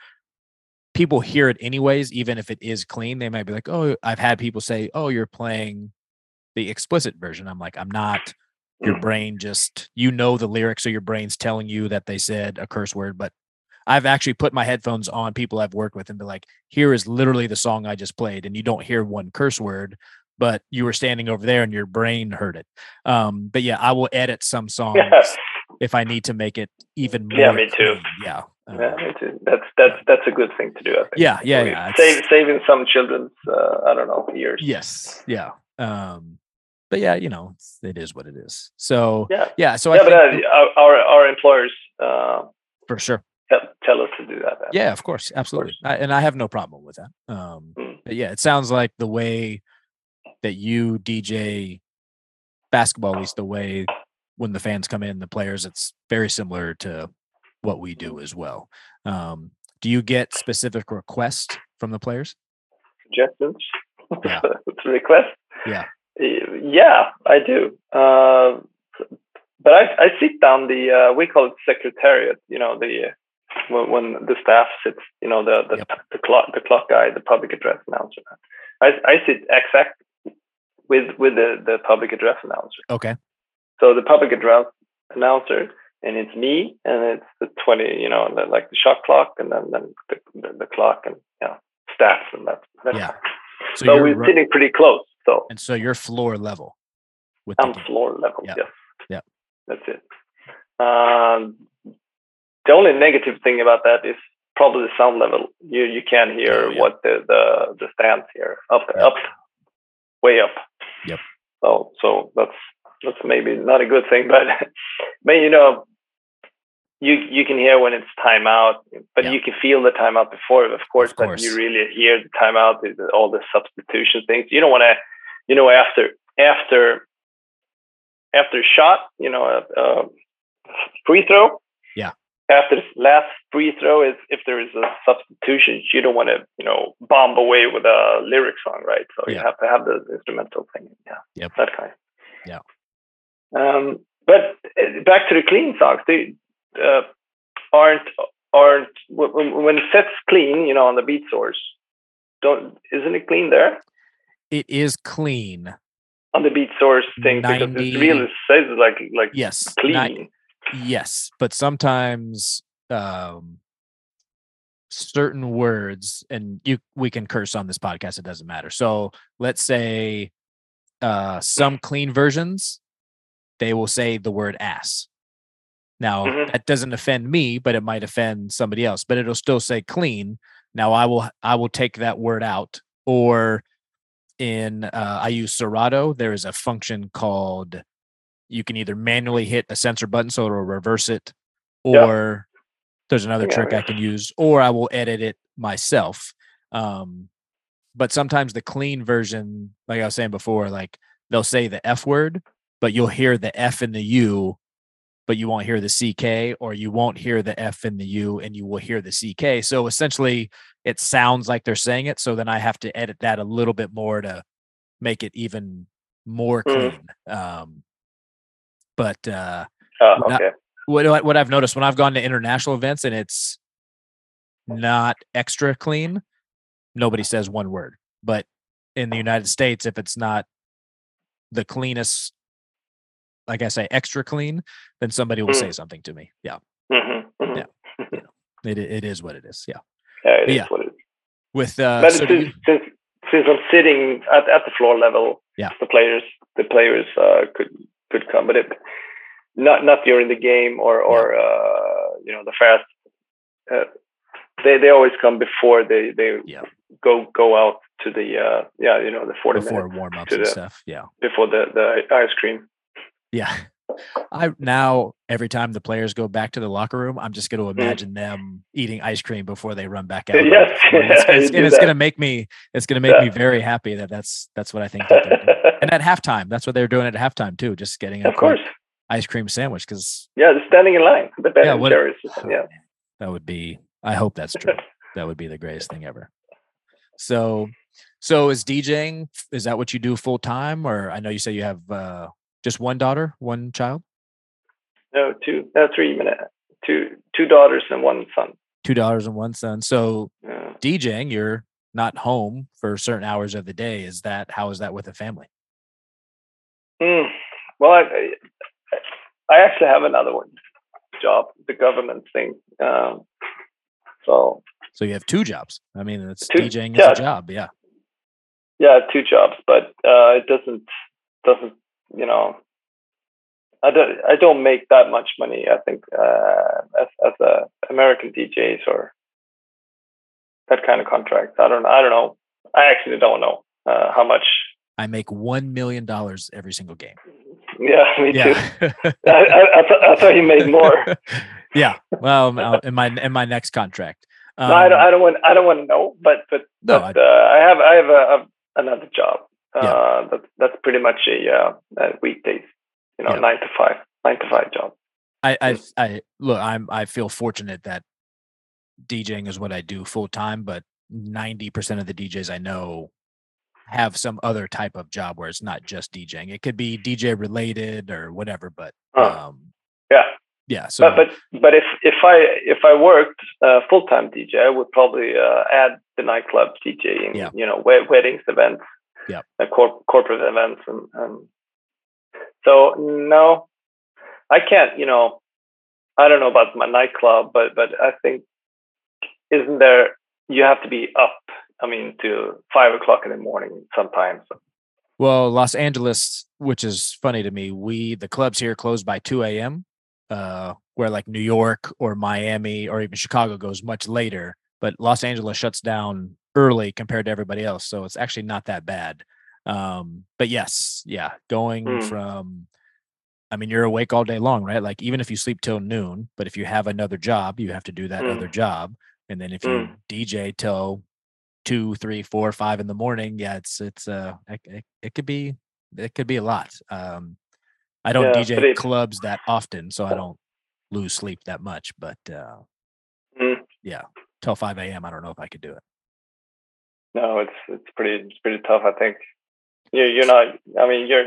people hear it anyways, even if it is clean. They might be like, Oh, I've had people say, Oh, you're playing the explicit version. I'm like, I'm not. Your Mm. brain just you know the lyrics, so your brain's telling you that they said a curse word, but I've actually put my headphones on people I've worked with and be like, here is literally the song I just played, and you don't hear one curse word, but you were standing over there and your brain heard it. Um, but yeah, I will edit some songs Yeah. if I need to make it even more. Yeah, me too. clean. Yeah. um, Yeah, me too. That's that's that's a good thing to do. I think. yeah, yeah, yeah. Save, saving some children's, uh, I don't know, years. yes, yeah. Um, but yeah, you know, it's, it is what it is. So Yeah. yeah, so yeah, I but think uh, our, our employers uh, for sure. tell, tell us to do that. Yeah, of course, absolutely, I, and I have no problem with that. Um, Mm. but yeah, it sounds like the way that you DJ basketball, at least the way when the fans come in, the players, it's very similar to what we do as well. Um, do you get specific requests from the players? Suggestions, Yeah. requests. Yeah. Yeah, I do. Uh, but I, I sit down the uh, we call it secretariat. You know the when, when the staff sits. You know the the, Yep. the clock the clock guy, the public address announcer. I I sit exact with with the the public address announcer. Okay. So the public address announcer, and it's me, and it's the twenty, you know, like the shot clock, and then then the, the, the clock, and yeah, staff, and that's, that's Yeah. So, So, we're sitting pretty close. So and so you're floor level with I'm floor level. Yeah. Yes. Yeah. That's it. Um, the only negative thing about that is probably the sound level. You you can't hear Oh, yeah. what the the the stands here up up way up. Yep. So so that's that's maybe not a good thing, but but you know you you can hear when it's timeout, but you can feel the timeout before, of course. Of but course. you really hear the timeout, all the substitution things. You don't want to, you know, after after after shot, you know, a, a free throw. Yeah. after the last free throw is if there is a substitution, you don't want to, you know, bomb away with a lyric song, right? So you have to have the instrumental thing. Yeah. Yep. That kind. Yeah. Um, but uh, back to the clean songs, they uh, aren't aren't when it sets clean, you know, on the Beatsource. Don't isn't it clean there It is clean. on the beat source thing because 90 it really says like like Yes. clean. yes, but sometimes um certain words and you we can curse on this podcast it doesn't matter. So, let's say uh some clean versions they will say the word ass. Now, Mhm. that doesn't offend me, but it might offend somebody else, but it'll still say clean. Now, I will I will take that word out or in uh, I use Serato, there is a function called you can either manually hit a censor button so it'll reverse it, or there's another Yeah, trick I can use, or I will edit it myself. Um, but sometimes the clean version, like I was saying before, like they'll say the F word, but you'll hear the F and the U, but you won't hear the CK, or you won't hear the F and the U, and you will hear the CK. So essentially, it sounds like they're saying it. So then I have to edit that a little bit more to make it even more Mm. clean. Um, but uh, Oh, Not- okay. what what I've noticed when I've gone to international events and it's not extra clean, nobody says one word. But in the United States, if it's not the cleanest, like I say, extra clean, then somebody will say something to me. Yeah, hmm hmm Yeah. it it is what it is. Yeah. Yeah, it is Yeah. what it is. With uh, but so since, since since I'm sitting at, at the floor level, Yeah. the players the players uh, could could come, but it not not during the game or or uh, you know the fast. Uh, they they always come before they they Yeah. go go out to the uh, yeah you know the forty before minutes warm ups and the- stuff. Yeah. before the the ice cream. Yeah. I now every time the players go back to the locker room, I'm just going Mm. to imagine them eating ice cream before they run back out. Yes. And it's, it's, and it's going to make me it's going to make me very happy that that's that's what I think that they're doing. And at halftime, that's what they were doing at halftime too, just getting a of course, ice cream sandwich because yeah, they're standing in line. The Yeah, what- Jerry's. Yeah. that would be. I hope that's true. that would be the greatest thing ever. So, so is DJing? Is that what you do full time, or I know you say you have uh, just one daughter, one child, No, two, no, three minutes. Two two daughters and one son. two daughters and one son. So Yeah. DJing, you're not home for certain hours of the day. Is that how is that with a family? Mm. Well, I, I I actually have another one job, the government thing. Um, so So you have two jobs. I mean, it's Two- DJing yeah. is a job. Yeah. yeah, two jobs, but uh, it doesn't doesn't you know. I don't. I don't make that much money. I think uh, as as a American DJs or that kind of contract. I don't. I don't know. I actually don't know uh, how much. I make one million dollars every single game. Yeah, me too. I, I, I, th- I thought you made more. yeah. Well, uh, in my in my next contract. no, I don't, Um, I don't want. I don't want to know. But but No, but, uh, I have I have a, a another job. Uh, Yeah. that, that's pretty much a, uh, a weekdays. You know, Yeah. nine to five, nine to five job. I, I I look. I'm I feel fortunate that DJing is what I do full time, but ninety percent of the DJs I know have some other type of job where it's not just DJing. It could be DJ related or whatever, but Huh. um, Yeah, yeah. So but but but if if I if I worked uh, full time DJ, I would probably uh, add the nightclub DJing. Yeah. You know, wed- weddings, events, Yep. uh, cor- corporate events, and, and so no, I can't. You know, I don't know about my nightclub, but but I think isn't there? You have to be up. I mean, to five o'clock in the morning sometimes. Well, Los Angeles, which is funny to me, we the clubs here close by 2 a.m. Uh, where like New York or Miami or even Chicago goes much later, but Los Angeles shuts down early compared to everybody else, so it's actually not that bad. Um, but yes, yeah, going Mm. from, I mean, you're awake all day long, right? Like even if you sleep till noon, but if you have another job, you have to do that Mm. other job, and then if you Mm. DJ till two, three, four, five in the morning, yeah, it's it's uh it, it, it could be it could be a lot. Um I don't Yeah, DJ it- clubs that often, so I don't lose sleep that much, but uh, Mm. yeah, till five a.m. I don't know if I could do it. No, it's it's pretty it's pretty tough. I think you you're not. I mean, you're.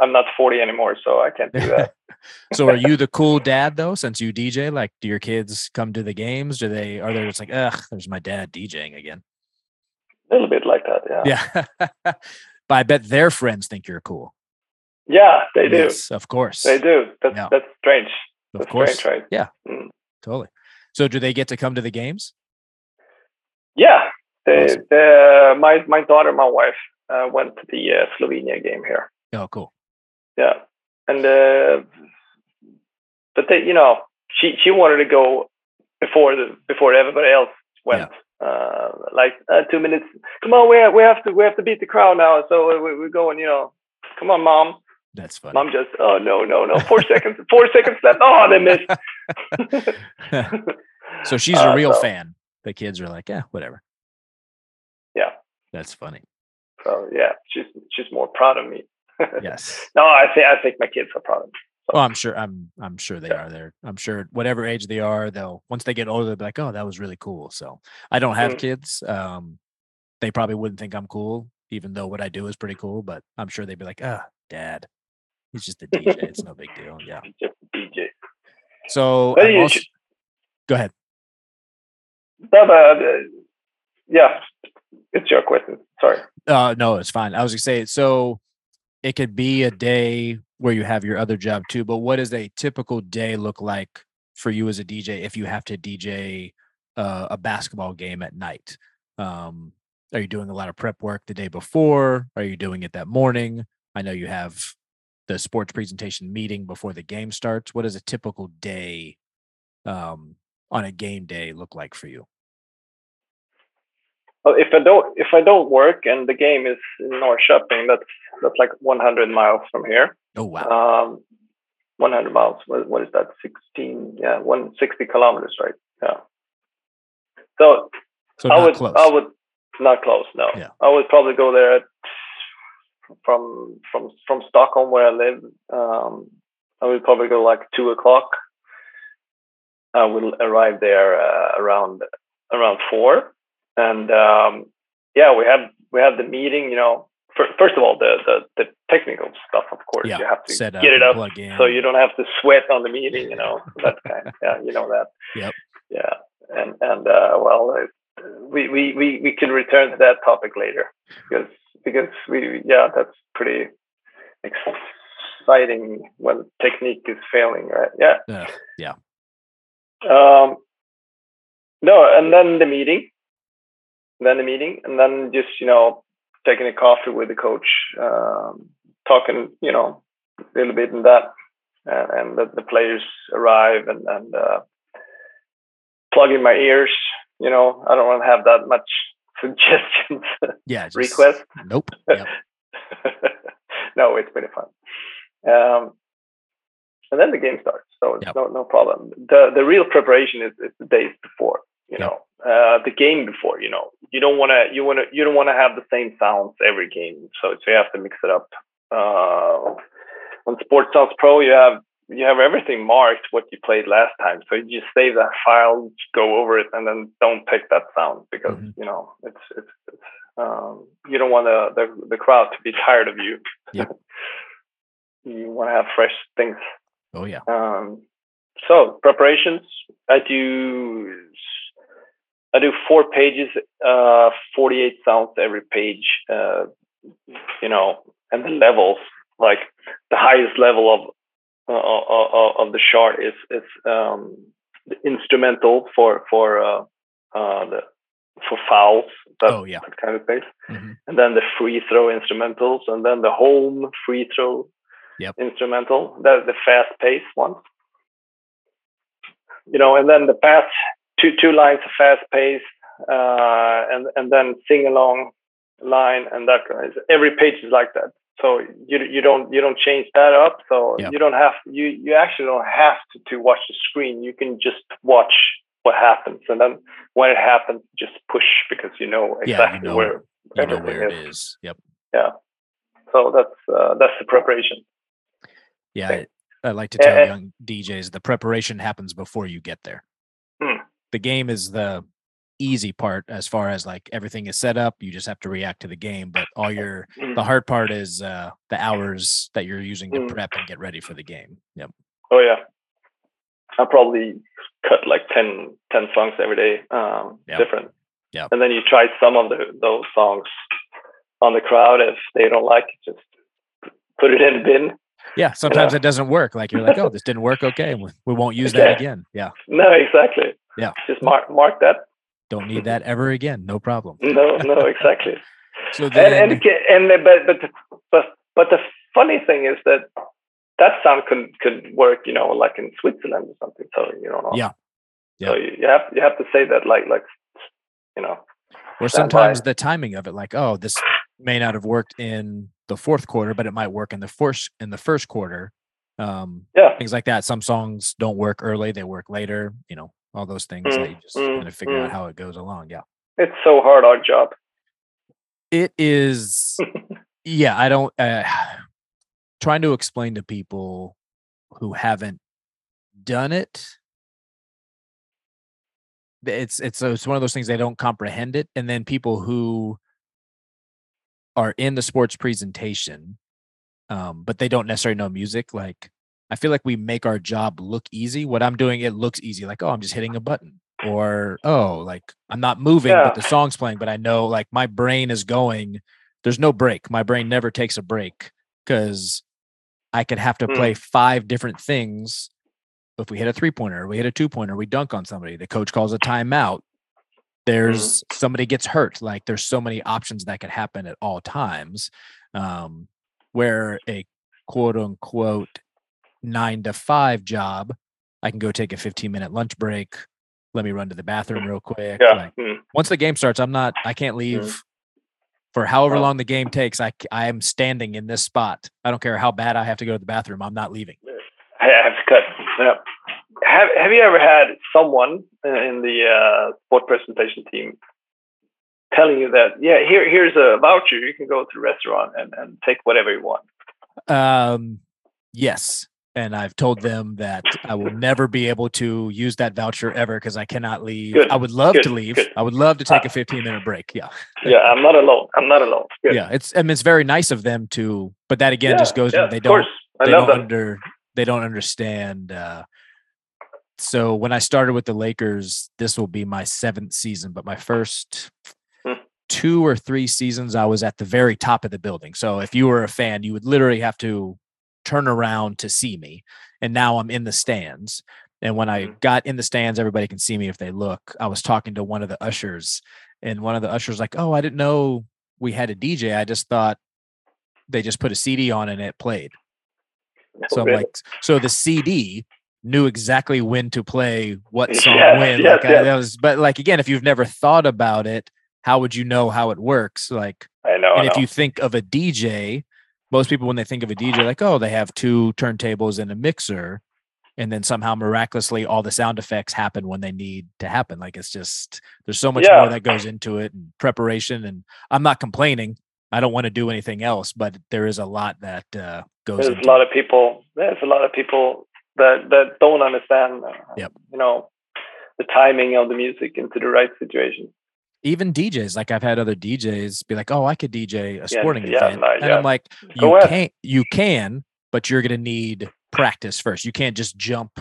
I'm, not 40 anymore, so I can't do that. so, are you the cool dad though? Since you DJ, like, do your kids come to the games? Do they? Are they just like, ugh, there's my dad DJing again? A little bit like that, yeah. Yeah, but I bet their friends think you're cool. Yeah, they do. Yes, of course. They do. That's Yeah. that's strange. Of That's course. strange, right? Yeah. Mm. Totally. So, do they get to come to the games? Yeah. They, Awesome. the, my my daughter, my wife, uh, went to the uh, Slovenia game here. Oh, cool. Yeah, and uh, but they, you know, she she wanted to go before the before everybody else went. Uh, like uh, two minutes. Come on, we have, we have to we have to beat the crowd now. So we, we're going. You know, come on, mom. That's funny. Mom just, oh no no no, four seconds, four seconds left. Oh, they missed. so she's a Uh, real so- fan. The kids are like, yeah, whatever. That's funny. So yeah, she's she's more proud of me. Yes. No, I think I think my kids are proud of me. Oh, I'm sure. I'm. I'm sure they Yeah. are there. I'm sure whatever age they are, they'll once they get older, they'll be like, "Oh, that was really cool." So I don't have Mhm. kids. Um, they probably wouldn't think I'm cool, even though what I do is pretty cool. But I'm sure they'd be like, "Ah, dad, he's just a DJ. it's no big deal." Yeah. Just a DJ. So But I'm also- should- go ahead. No, but, uh, yeah, it's your question. Sorry. Uh, no, it's fine. I was gonna say so. It could be a day where you have your other job too, but what does a typical day look like for you as a DJ if you have to DJ uh, a basketball game at night? Um, are you doing a lot of prep work the day before? Are you doing it that morning? I know you have the sports presentation meeting before the game starts. What does a typical day um, on a game day look like for you? Well, if I don't if I don't work and the game is in Norrköping, that's that's like 100 miles from here. Oh wow, Um, 100 miles. What, what is that? 16? Yeah, 160 kilometers, right? Yeah. So so I would close. I would not close. No, Yeah. I would probably go there at, from from from Stockholm where I live. Um, I would probably go like two o'clock. I will arrive there uh, around around four, and um, yeah, we have we have the meeting. You know, fir- first of all, the the, the technical stuff. Of course, yeah, you have to get it up so you don't have to sweat on the meeting. You know, that kind. yeah, you know that. Yep. Yeah, and and uh, well, it, we, we we we can return to that topic later because because we yeah that's pretty exciting when technique is failing, right? Yeah. Ugh, yeah. Um, no, and then the meeting, then the meeting, and then just you know taking a coffee with the coach, um, talking you know a little bit in that, and, and the, the players arrive and and uh, plugging my ears. You know, I don't want to have that much suggestions Yeah. just- request. Nope. Yep. no, it's pretty fun. Um, and then the game starts, so it's Yep. no no problem. The the real preparation is, is the days before. You Yep. know, uh, the game before. You know, you don't want to you want to you don't want to have the same sounds every game, so so you have to mix it up. Uh, on Sports Sounds Pro, you have you have everything marked what you played last time, so you just save that file, go over it, and then don't pick that sound because Mhm. you know it's it's, it's um, you don't want the, the the crowd to be tired of you. Yep. you want to have fresh things. Oh yeah. Um, so preparations, I do I do four pages, uh, 48 sounds every page. Uh, you know, and the levels, like the highest level of uh, of, of the chart is is um, the instrumental for for uh, uh, the for fouls, that, Oh yeah. that kind of thing Mhm. and then the free throw instrumentals, and then the home free throw Yep. instrumental, the the fast paced one. You know, and then the pass two two lines of fast pace, uh, and and then sing along line, and that kind every page is like that. So you you don't you don't change that up. So Yep. you don't have you you actually don't have to, to watch the screen. You can just watch what happens, and then when it happens, just push because you know Yeah, you exactly know- where You know where it is. is. Yep. So that's uh, that's the preparation. Yeah. I, I like to tell eh. young DJs the preparation happens before you get there. The game is the easy part as far as like everything is set up. You just have to react to the game, but all your Mm. the hard part is uh the hours that you're using to Mm. prep and get ready for the game. Yep. Oh yeah. I probably cut like 10, 10 songs every day, um, Yeah. different. Yeah. And then you try some of the, those songs on the crowd. If they don't like it, just put it in bin. Yeah, sometimes know? it doesn't work. Like you're like, oh, this didn't work. Okay, we, we won't use that again. Yeah, No, exactly. Yeah. Just mark mark that. don't need that ever again. No problem. No, no, exactly. So and then, and ca- and the- but but the- but but the funny thing is that that sound could could work, you know, like in Switzerland or something. So you don't know. Yeah. yeah. So you, you have you have to say that like like you know. or stand by. sometimes the timing of it, like, oh, this may not have worked in the fourth quarter, but it might work in the first in the first quarter. Um, Yeah. things like that. Some songs don't work early; they work later. You know, all those things that you just mm, kind of figure out mm. how it goes along. Yeah, It's so hard our job. it is. yeah, I don't. Uh, trying to explain to people who haven't done it it's it's it's one of those things they don't comprehend it and then people who are in the sports presentation um but they don't necessarily know music like i feel like we make our job look easy what i'm doing it looks easy like oh i'm just hitting a button or oh like i'm not moving Yeah. but the song's playing but i know like my brain is going there's no break my brain never takes a break because i could have to Hmm. play five different things if we hit a three pointer, we hit a two pointer, we dunk on somebody, the coach calls a timeout. There's somebody gets hurt. Like there's so many options that could happen at all times. Um, where a quote unquote nine to five job, I can go take a 15 minute lunch break. Let me run to the bathroom real quick. Yeah. Like, mm. once the game starts, I'm not, I can't leave for however long the game takes. I, I am standing in this spot. I don't care how bad I have to go to the bathroom. I'm not leaving. I have to cut. Yeah. Have Have you ever had someone in the uh, sport presentation team telling you that yeah here here's a voucher you can go to the restaurant and, and take whatever you want Um, yes. And I've told them that I will never be able to use that voucher ever because I cannot leave. Good, I would love to leave. good. I would love to take Ah. a 15 minute break. Yeah. yeah I'm not alone I'm not alone Good. Yeah. It's, I mean, it's very nice of them to, but that again just goes, yeah, they don't, they love don't under, they don't understand. Uh, so when I started with the Lakers, this will be my seventh season, but my first Hmm. two or three seasons, I was at the very top of the building. So if you were a fan, you would literally have to turn around to see me. And now I'm in the stands. And when I Mhm. got in the stands, everybody can see me if they look. I was talking to one of the ushers, and one of the ushers like, "Oh, I didn't know we had a DJ. I just thought they just put a CD on and it played." So I'm Really? like, so the CD knew exactly when to play what song Yes, when. yes, like I, that was, but like again, if you've never thought about it, how would you know how it works? Like, I know I and if you think of a DJ, most people when they think of a DJ, like, oh, they have two turntables and a mixer, and then somehow miraculously all the sound effects happen when they need to happen. Like it's just there's so much Yeah. more that goes into it and preparation. And I'm not complaining. I don't want to do anything else, but there is a lot that uh, goes. there's into a lot it. of people there's a lot of people that that don't understand uh, Yep. you know the timing of the music into the right situation even DJs, like I've had other DJs be like, "Oh, I could DJ a sporting yeah, event," no, and yeah. I'm like, "You can't, you can, but you're gonna need practice first. You can't just jump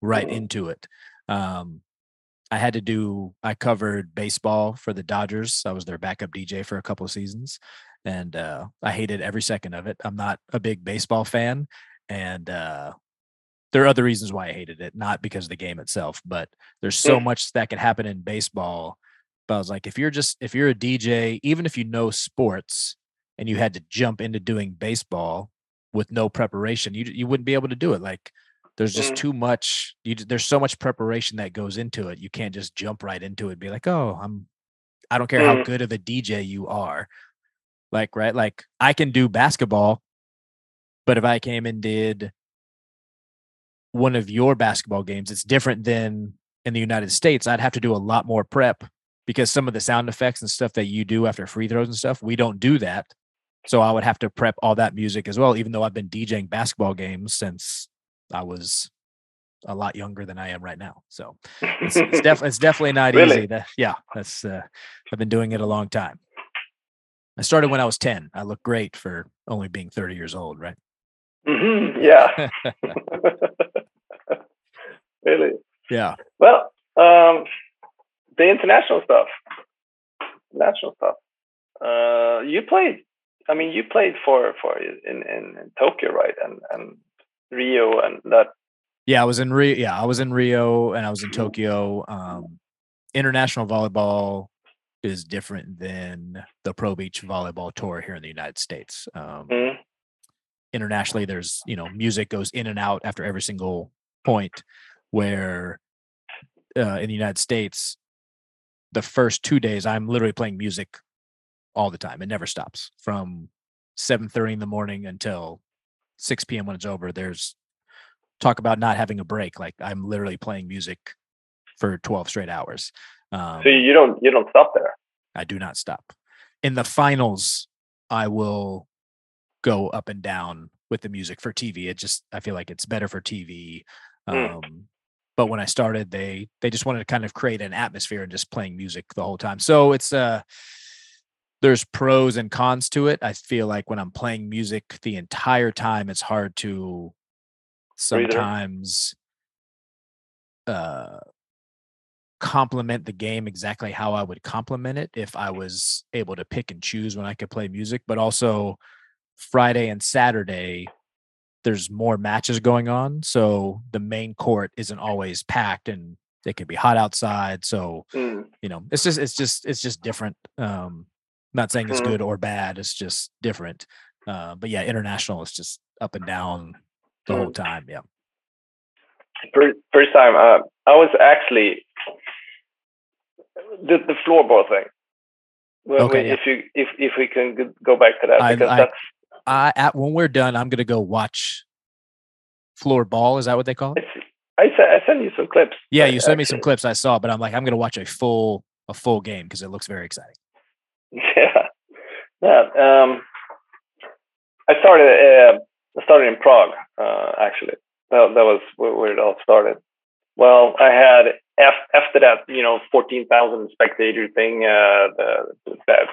right Mhm. into it." Um, I had to do. I covered baseball for the Dodgers. I was their backup DJ for a couple of seasons, and uh, I hated every second of it. I'm not a big baseball fan, and uh, there are other reasons why I hated it, not because of the game itself, but there's so Mm. much that can happen in baseball. But I was like, if you're just if you're a DJ, even if you know sports and you had to jump into doing baseball with no preparation, you you wouldn't be able to do it. Like there's just Mm. too much. You there's so much preparation that goes into it. You can't just jump right into it. and Be like, oh, I'm. I don't care how Mm. good of a DJ you are. Like right, like I can do basketball, but if I came and did one of your basketball games, it's different than in the United States. I'd have to do a lot more prep because some of the sound effects and stuff that you do after free throws and stuff, we don't do that. So I would have to prep all that music as well, even though I've been DJing basketball games since I was a lot younger than I am right now. So it's, it's, def- it's definitely not Really? easy. To, yeah, that's uh, I've been doing it a long time. I started when I was 10. I look great for only being 30 years old, right? Mhm, Yeah. really. yeah. Well, um, the international stuff, national stuff. Uh, you played. I mean, you played for for in in, in Tokyo, right? And and Rio and that. Yeah, I was in Rio. Yeah, I was in Rio and I was in Tokyo. Um, international volleyball is different than the Pro Beach Volleyball Tour here in the United States. Um, Mm, internationally, there's you know music goes in and out after every single point. Where uh, in the United States, the first two days I'm literally playing music all the time. It never stops from 7:30 in the morning until 6 p.m. when it's over. There's talk about not having a break. Like I'm literally playing music for 12 straight hours. Um, so you don't you don't stop there. I do not stop. In the finals, I will go up and down with the music for TV. It just I feel like it's better for TV. Mm. But when I started, they they just wanted to kind of create an atmosphere and just playing music the whole time. So it's uh there's pros and cons to it. I feel like when I'm playing music the entire time, it's hard to sometimes uh complement the game exactly how I would complement it if I was able to pick and choose when I could play music. But also Friday and Saturday, there's more matches going on. So the main court isn't always packed and it could be hot outside. So, Mm, you know, it's just it's just it's just different. Um not saying it's Mhm. good or bad, it's just different. Uh, but yeah, international is just up and down the whole Mm. time. Yeah. first, first time uh, I was actually the the floorball thing. When Okay, we- yeah. If you if if we can go back to that I- because I- that's I at when we're done, I'm gonna go watch floor ball. Is that what they call it? I sent I sent you some clips. Yeah, you sent me some clips I saw, but I'm like, I'm gonna watch a full a full game because it looks very exciting. Yeah, yeah. Um, I started. Uh, I started in Prague. Uh, actually, that, that was where, it all started. Well, I had af- after that, you know, fourteen thousand spectator thing. Uh, the, the that,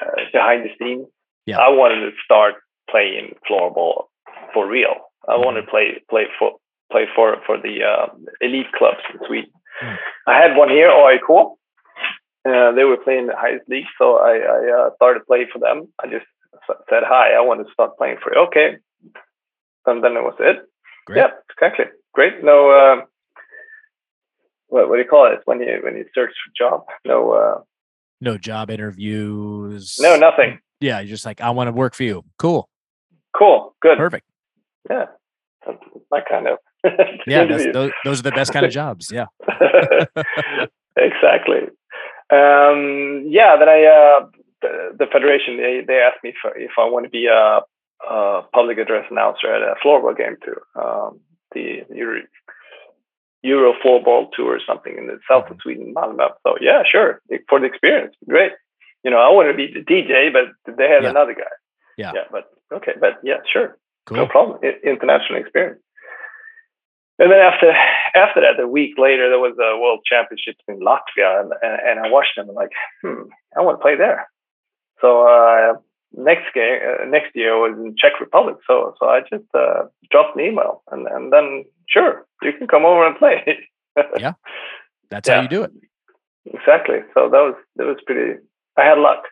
uh, behind the scenes. Yeah. I wanted to start playing floorball for real. I wanted to play play for play for for the uh, elite clubs in Sweden. Mm. I had one here, AIK. Uh, they were playing the highest league, so I, I uh, started playing for them. I just said hi. I want to start playing for you. Okay, and then it was it. Great. Yeah, exactly. Great. No, uh, what what do you call it when you when you search for job? No, uh, No job interviews. no, nothing. Yeah, you're just like, I want to work for you. Cool. Cool. Good. Perfect. Yeah, that's my kind of. Yeah, those, those are the best kind of jobs. Yeah. exactly. Um, yeah, then I uh, the, the federation they, they asked me if, if I want to be a, a public address announcer at a floorball game too. Um, the Euro, Euro floorball tour or something in the south of Sweden, Malmö. So yeah, sure, for the experience, great. You know, I want to be the DJ, but they had Yeah. another guy. Yeah. Yeah, but okay, but yeah, sure. No problem. I- international experience. And then after after that, a week later, there was a World Championships in Latvia, and, and, and I watched them. and like, hmm, I want to play there. So uh, next game, uh, next year was in Czech Republic. So so I just uh, dropped an email, and and then sure, you can come over and play. Yeah, that's Yeah. how you do it. exactly. So that was that was pretty. I had luck.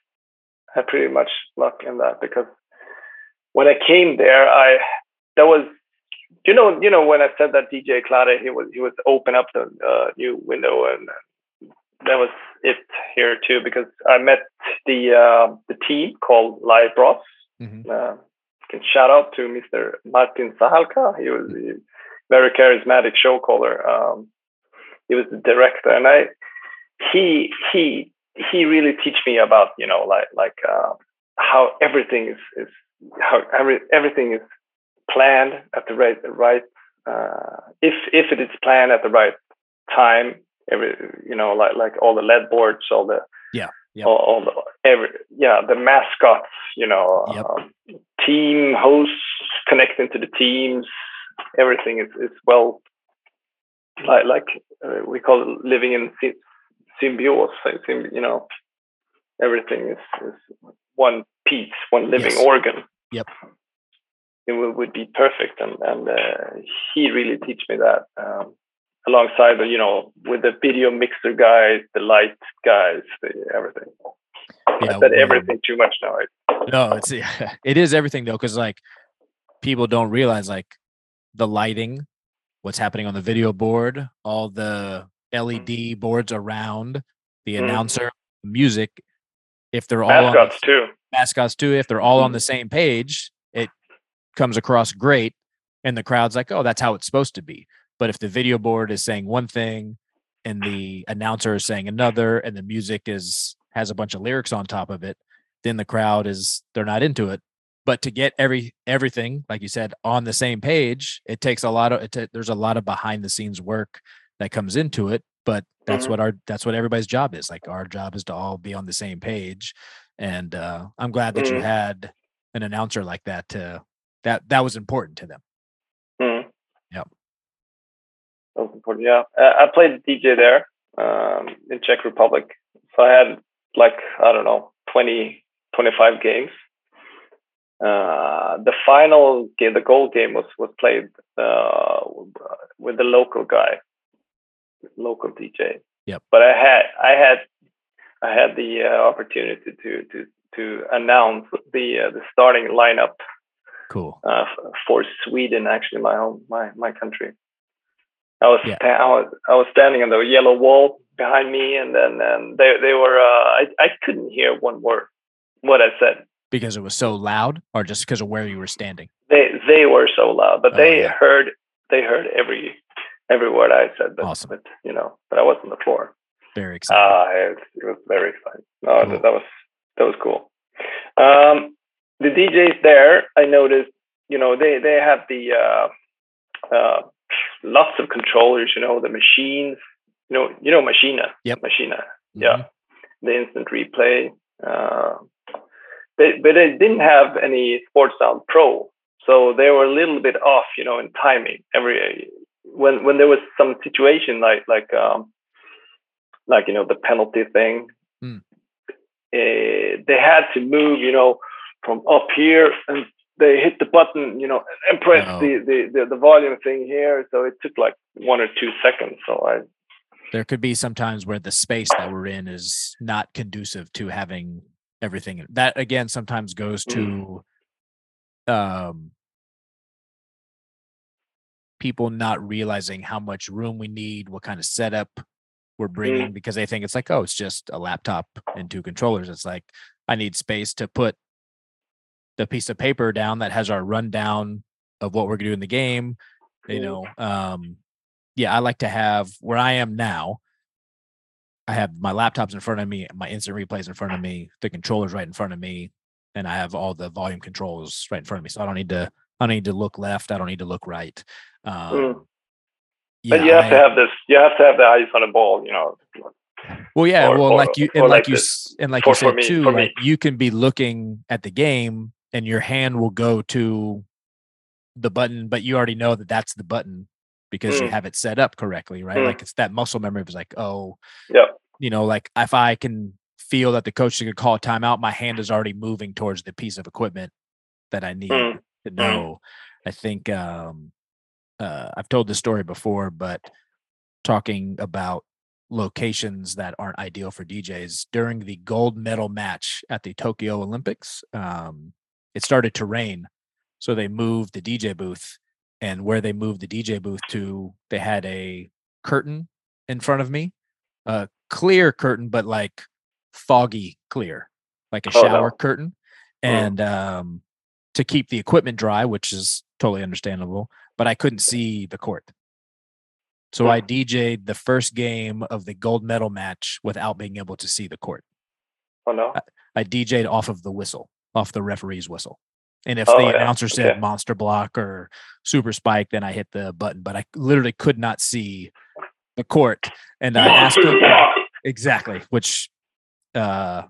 I had pretty much luck in that because when I came there, I that was you know you know when I said that DJ Clade he was he was open up the uh, new window and that was it here too because I met the uh, the team called Live Bros. Mhm. Uh, can shout out to Mr. Martin Sahalka. He was a very charismatic show caller. Um, he was the director, and I he he he really teach me about you know like like uh, how everything is is how every, everything is planned at the right right uh, if if it is planned at the right time every you know like like all the lead boards all the Yeah, yeah. all, all the every yeah the mascots you know Yep. um, team hosts connecting to the teams everything is, is well, like like uh, we call it living in symbiose. You know, everything is, is one piece, one living Yes. organ. Yep. It would, would be perfect, and and uh, he really teach me that. Um, alongside the, you know, with the video mixer guys, the light guys, the everything. I Yeah, said everything too much now. Right? No, it's it is everything though, because like people don't realize like the lighting, what's happening on the video board, all the LED boards around, the Mhm. announcer, music. If they're all on Mascots too. Mascots too, if they're all on the same page, it comes across great, and the crowd's like, "Oh, that's how it's supposed to be." But if the video board is saying one thing, and the announcer is saying another, and the music is has a bunch of lyrics on top of it, then the crowd is they're not into it. But to get every everything, like you said, on the same page, it takes a lot of it ta- there's a lot of behind the scenes work that comes into it. But that's Mhm. what our that's what everybody's job is. Like our job is to all be on the same page. And uh, I'm glad that you Mhm. had an announcer like that to that that was important to them. Mm. Yep. That was important. Yeah, I played DJ there um, in Czech Republic, so I had like I don't know 20, 25 games. Uh, the final game, the gold game, was was played uh, with the local guy, local DJ. Yep. But I had I had I had the uh, opportunity to to to announce the uh, the starting lineup Cool. uh, for Sweden, actually my home, my my country. I was Yeah. I was I was standing on the yellow wall behind me, and then and they they were uh, I I couldn't hear one word what I said. Because it was so loud, or just because of where you were standing. They they were so loud, but Oh, they yeah. heard they heard every every word I said. But, Awesome. but you know, but I was on the floor. Very exciting. Ah, it, it was very exciting. No, Cool. that, that was that was cool. Um, the DJs there, I noticed, you know, they they have the uh, uh, lots of controllers. You know, the machines. You know, you know, Machina. Yep. Machina. Yeah, Mhm. the instant replay. Uh, they, but they didn't have any Sports Sound Pro, so they were a little bit off. You know, in timing. Every when when there was some situation like like um, like you know the penalty thing. Mm. eh, they had to move, you know, from up here, and they hit the button, you know, and press Oh. the, the, the the volume thing here. So it took like one or two seconds. So I There could be some times where the space that we're in is not conducive to having everything. That again sometimes goes to um people not realizing how much room we need, what kind of setup we're bringing because they think it's like, oh, it's just a laptop and two controllers. It's like I need space to put the piece of paper down that has our rundown of what we're gonna do in the game. You Mm. know, um, yeah, I like to have where I am now. I have my laptops in front of me, my instant replays in front of me, the controllers right in front of me, and I have all the volume controls right in front of me. So I don't need to I don't need to look left. I don't need to look right. Um, but you have to have this. You have to have the eyes on the ball. You know. well, yeah, or- well, or- like you and like, like you and like For- you said me- too, like you can be looking at the game and your hand will go to the button, but you already know that that's the button because you Mm. have it set up correctly, right? Mm. Like it's that muscle memory. Was like, oh, yeah. you know, like if I can feel that the coach is going to call a timeout, my hand is already moving towards the piece of equipment that I need Mm. to know. I think um, uh, I've told this story before, but talking about locations that aren't ideal for DJs during the gold medal match at the Tokyo Olympics, um, it started to rain, so they moved the DJ booth, and where they moved the DJ booth to, they had a curtain in front of me, a clear curtain, but like foggy clear, like a Oh, no. shower curtain, Mm. and um, to keep the equipment dry, which is totally understandable. But I couldn't see the court, so I DJ'd the first game of the gold medal match without being able to see the court. Oh no. I DJ'd off of the whistle, off the referee's whistle. And if Oh, the yeah. announcer said Okay. monster block or super spike, then I hit the button. But I literally could not see the court. And I asked him exactly, which uh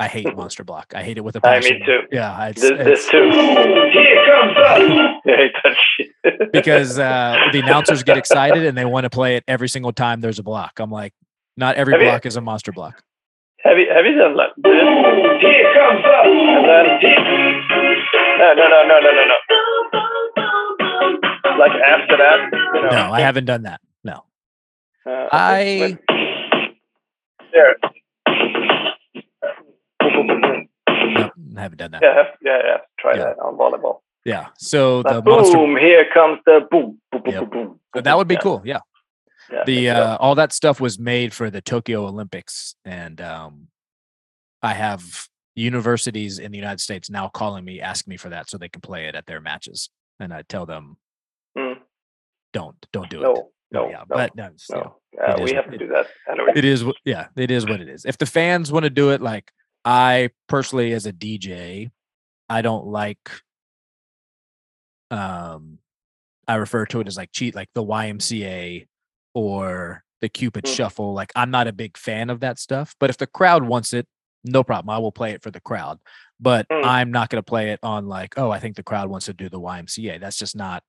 I hate monster block. I hate it with a passion. I, me too. Yeah, it's, This, it's- this too. Here comes us. I hate that shit. because uh, the announcers get excited and they want to play it every single time there's a block. I'm like, not every Have you- block is a monster block. have you have you done like this? Here comes us. And then no no no no no no no. Like after that, you know. No, I haven't done that. No. Uh, I- there. I haven't done that. Yeah, yeah, yeah. Try Yeah. that on volleyball. Yeah. So the Like, monster boom! Here comes the boom, boom, boom, Yep. boom, boom. But that would be Yeah, cool. Yeah. yeah, The it uh, all that stuff was made for the Tokyo Olympics, and um, I have universities in the United States now calling me, asking me for that so they can play it at their matches, and I tell them, Mm. don't, don't do it. no, Oh, no, yeah, no, but no, you no. Uh, we have to it- do that anyway. it is yeah it is what it is if the fans want to do it like i personally as a dj i don't like um i refer to it as like cheat like the ymca or the cupid Mm. shuffle like i'm not a big fan of that stuff but if the crowd wants it no problem i will play it for the crowd but Mm. i'm not going to play it on like oh i think the crowd wants to do the ymca that's just not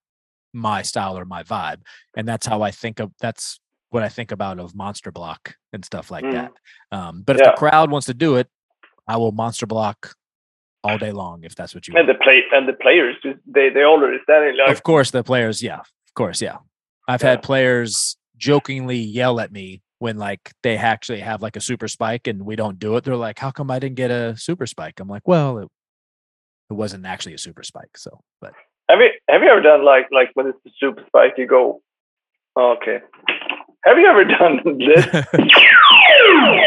my style or my vibe and that's how i think of that's what i think about of monster block and stuff like Mm. that um, but if Yeah. the crowd wants to do it i will monster block all day long if that's what you and want the play and the players, just- they they already standing like of course the players yeah of course yeah i've Yeah. had players jokingly yell at me when like they actually have like a super spike and we don't do it they're like how come i didn't get a super spike i'm like well it, it wasn't actually a super spike so but Have you have you ever done like like when it's a super spike? You go, oh, okay. Have you ever done this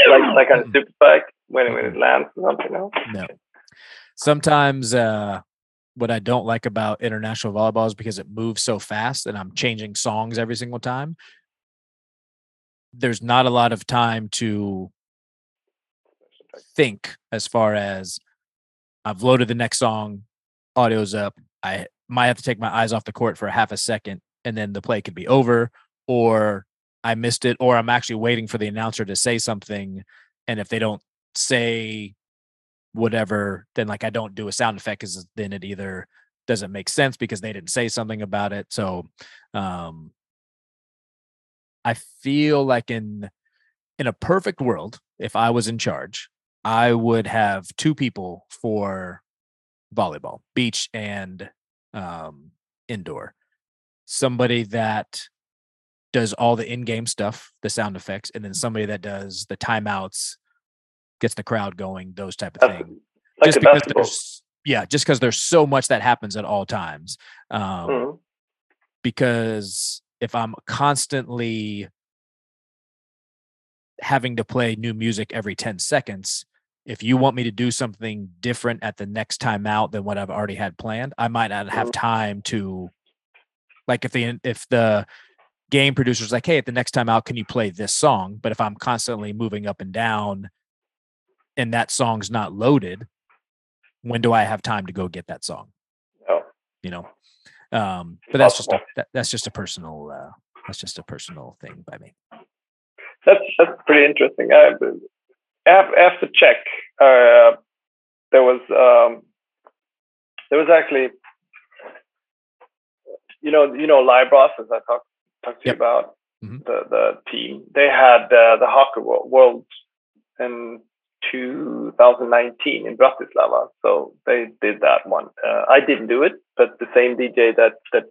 like like on a mm. super spike when when it lands or something? No. No. Sometimes uh what I don't like about international volleyball is because it moves so fast and I'm changing songs every single time. There's not a lot of time to think as far as I've loaded the next song, audio's up. I might have to take my eyes off the court for a half a second and then the play could be over or I missed it or I'm actually waiting for the announcer to say something and if they don't say whatever then like I don't do a sound effect cuz then it either doesn't make sense because they didn't say something about it. So um I feel like in in a perfect world if I was in charge I would have two people for volleyball, beach and um, indoor. Somebody that does all the in-game stuff, the sound effects, and then somebody that does the timeouts, gets the crowd going, those type of things. like just because basketball. there's yeah, just because there's so much that happens at all times. Um, Mhm. because if I'm constantly having to play new music every 10 seconds, if you want me to do something different at the next time out than what I've already had planned, I might not have Mhm. time to like if the if the game producer's like, hey, at the next time out, can you play this song? But if I'm constantly moving up and down and that song's not loaded, when do I have time to go get that song? Oh. You know? Um, but that's just a that, that's just a personal uh that's just a personal thing by me. That's that's pretty interesting. I, af- after Czech. uh, there was um, there was actually, you know, you know, Libros as I talked talked to Yep. you about Mhm. the the team. They had uh, the hockey world in 2019 in Bratislava, so they did that one. Uh, I didn't do it, but the same DJ that that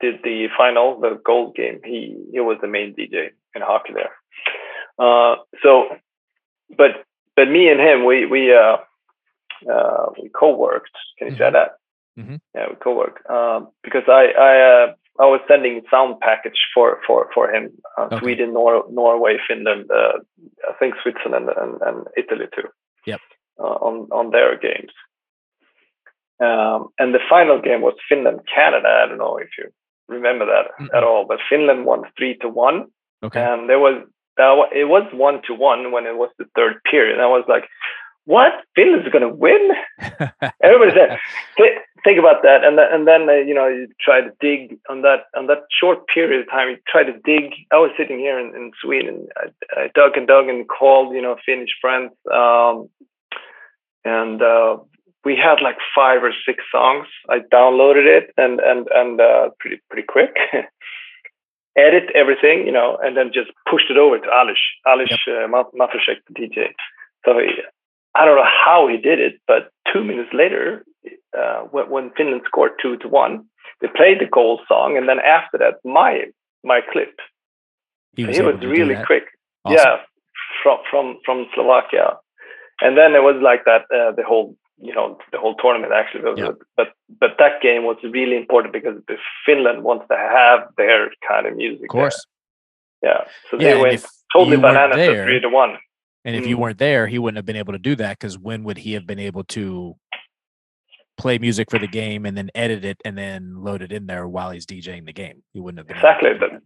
did the final, the gold game, he he was the main DJ in hockey there. Uh, so, but but me and him, we we uh, uh, we co-worked. Can you say Mhm. that? Mhm. Yeah, we co-worked um, because I I uh, I was sending sound package for for for him. Uh, Okay. Sweden, Nor- Norway, Finland, uh, I think Switzerland and, and Italy too. Yep. Uh, on on their games. Um, and the final game was Finland Canada. I don't know if you remember that Mm-mm. at all, but Finland won three to one Okay. and there was uh, it was one to one when it was the third period. And I was like, "What? Finland's going to win?" Everybody said, Th- "Think about that." And then, and then uh, you know, you try to dig on that on that short period of time. You try to dig. I was sitting here in, in Sweden. I, I dug and dug and called, you know, Finnish friends. Um, and uh, we had like five or six songs. I downloaded it and and and uh, pretty pretty quick. Edit everything, you know, and then just pushed it over to Alish, Alish yep. uh, the DJ. So I don't know how he did it, but two minutes later, uh, when, when Finland scored two to one, they played the goal song, and then after that, my my clip. He was, he was really quick. Awesome. Yeah, from from from Slovakia, and then it was like that. Uh, the whole you know the whole tournament actually was, yeah. but but that game was really important because Finland wants to have their kind of music. Of course. There. Yeah. So yeah, they went totally bananas there, three to one. And if mm. you weren't there, he wouldn't have been able to do that because when would he have been able to play music for the game and then edit it and then load it in there while he's DJing the game? He wouldn't have been exactly. But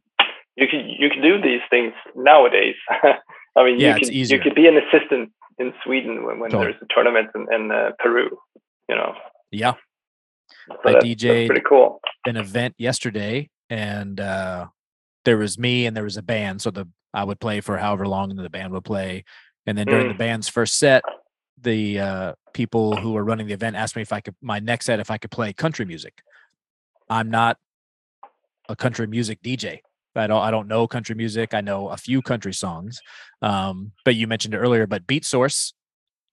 you can you can do these things nowadays. I mean, yeah, you can you could be an assistant in Sweden when, when totally. there's a tournament in, in uh, Peru. You know. Yeah. So I that's, DJed pretty cool. An event yesterday, and uh, there was me and there was a band. So the I would play for however long the band would play, and then during mm. the band's first set, the uh, people who were running the event asked me if I could my next set if I could play country music. I'm not a country music DJ. I don't I don't know country music. I know a few country songs. Um, but you mentioned it earlier, but Beatsource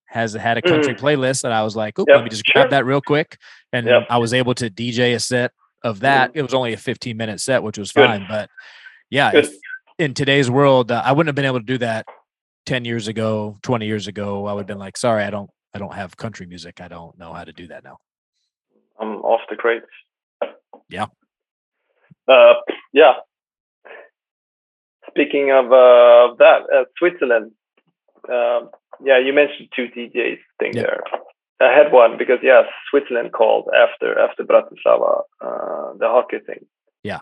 has had a country mm. playlist that I was like, yep, let me just grab that real quick. And yep. I was able to DJ a set of that. Mm. It was only a 15 minute set, which was fine. But yeah, if, in today's world, uh, I wouldn't have been able to do that 10 years ago, 20 years ago, I would have been like, sorry, I don't, I don't have country music. I don't know how to do that now. I'm off the crates. Yeah. Uh, yeah. Speaking of uh, that, uh, Switzerland. Um, yeah, you mentioned two DJs thing yeah. there. I had one because yes, Switzerland called after after Bratislava, uh, the hockey thing. Yeah.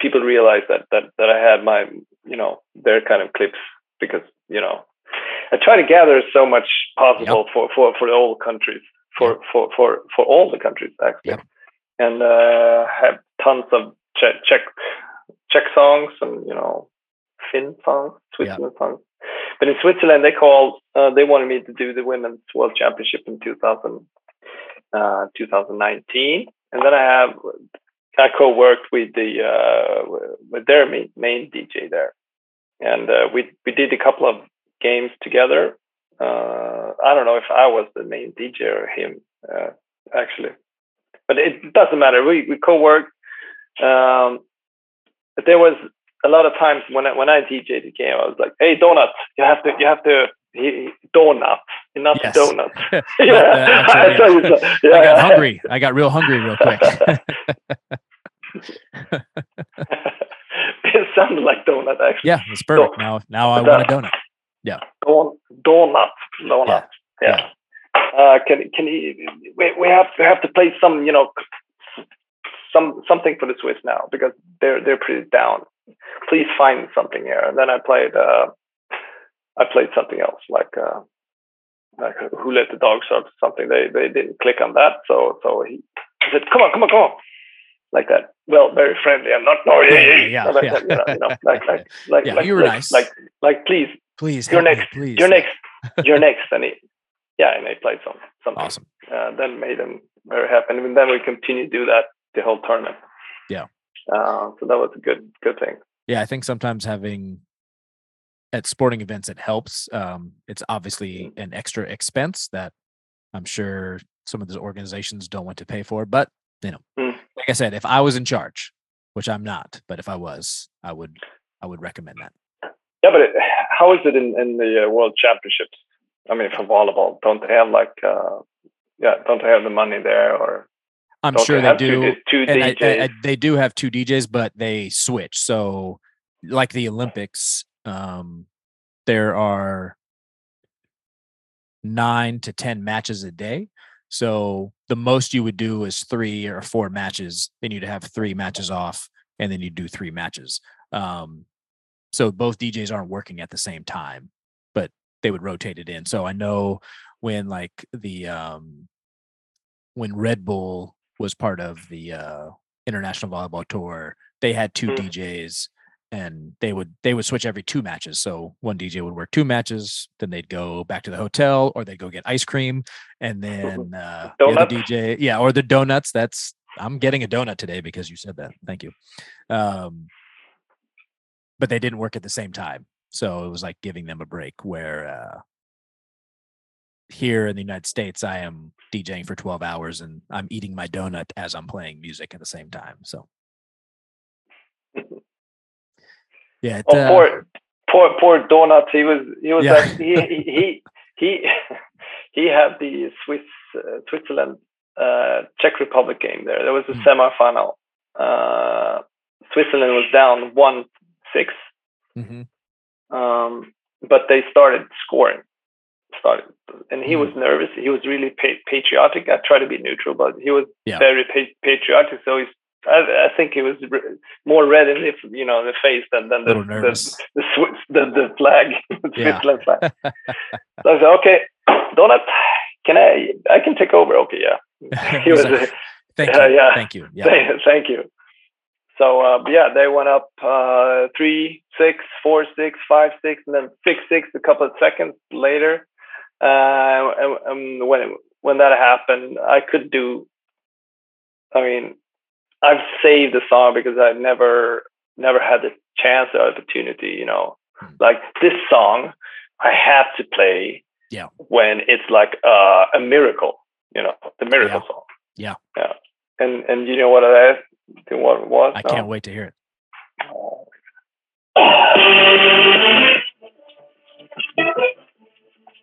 People realized that that that I had my you know their kind of clips because you know I try to gather so much possible yep. for, for for all countries for yep. for for for all the countries actually, yep. and uh, have tons of Czech, Czech Czech songs and you know Finn songs, Switzerland songs. But in Switzerland, they called. Uh, they wanted me to do the women's world championship in 2000, uh, 2019, and then I have I co-worked with the uh, with their main, main DJ there, and uh, we we did a couple of games together. Uh, I don't know if I was the main DJ or him uh, actually, but it doesn't matter. We we co-worked. Um, but there was a lot of times when I when I DJed the game, I was like, "Hey, donut, you have to you have to." He, donut, not yes. donut. yeah. Actually, yeah. yeah. I got hungry. I got real hungry real quick. Sounded like donut actually. Yeah, it's perfect. now now I want a donut. Yeah. Don, donut. Donut. Yeah. yeah. Uh, can can you we, we have to have to play some, you know, some something for the Swiss now because they're they're pretty down. Please find something here. And then I played uh I played something else like uh like who let the dogs out or something. They they didn't click on that. So so he said, Come on, come on, come on like that. Well, very friendly. I'm not no, yeah, yeah, yeah, like yeah. That, you know, you know, like like like yeah, like, you were like, nice. Like like please, please, you're next, me, please. you're next, you're next, and he, yeah, and I played some something. Awesome. Uh, then made him very happy, and then we continued to do that the whole tournament. Yeah. Uh, so that was a good good thing. Yeah, I think sometimes having at sporting events it helps. Um, it's obviously mm. an extra expense that I'm sure some of the organizations don't want to pay for, but you know, mm. Like I said, if I was in charge, which I'm not, but if I was, I would I would recommend that. Yeah, but it, how is it in in the uh, World Championships? I mean, for volleyball, don't they have like uh, yeah, don't they have the money there or? I'm sure they, they do. Two, two I, I, I, they do have two DJs, but they switch. So, like the Olympics, um, there are nine to ten matches a day. So the most you would do is three or four matches. Then you'd have three matches off, and then you do three matches. Um, so both DJs aren't working at the same time, but they would rotate it in. So I know when like the um, when Red Bull was part of the uh, International Volleyball Tour, they had two mm-hmm. DJs, and they would they would switch every two matches. So one DJ would work two matches, then they'd go back to the hotel, or they'd go get ice cream, and then uh, the other DJ, yeah, or the donuts. That's I'm getting a donut today because you said that. Thank you. Um, but they didn't work at the same time, so it was like giving them a break. Where uh, here in the United States, I am DJing for 12 hours and I'm eating my donut as I'm playing music at the same time. So, yeah, Oh, uh, poor, poor, poor Donuts. He was, he was Yeah. like, he, he, he, he, he had the Swiss, uh, Switzerland, uh, Czech Republic game there. There was a Hmm. semifinal. Uh, Switzerland was down one six, mhm, um, but they started scoring. Started, and he Hmm. was nervous. He was really pa- patriotic. I try to be neutral, but he was Yeah. very pa- patriotic. So he's. I, I think it was re- more red in the you know the face than than the the, the Swiss the, the flag, Yeah. Switzerland flag. so I said, okay, Donut, can I I can take over? Okay, yeah. He was, like, thank yeah, you, yeah. thank you. Yeah, thank, you. So uh, yeah, they went up uh, three, six, four, six, five, six, and then six, six a couple of seconds later. Uh, and, and when when that happened, I could do. I mean, I've saved the song because I never never had the chance or opportunity. You know, Hmm. like this song, I have to play. Yeah. When it's like uh, a miracle, you know, the miracle Yeah. song. Yeah. Yeah. And and you know what I what it was? I No? can't wait to hear it.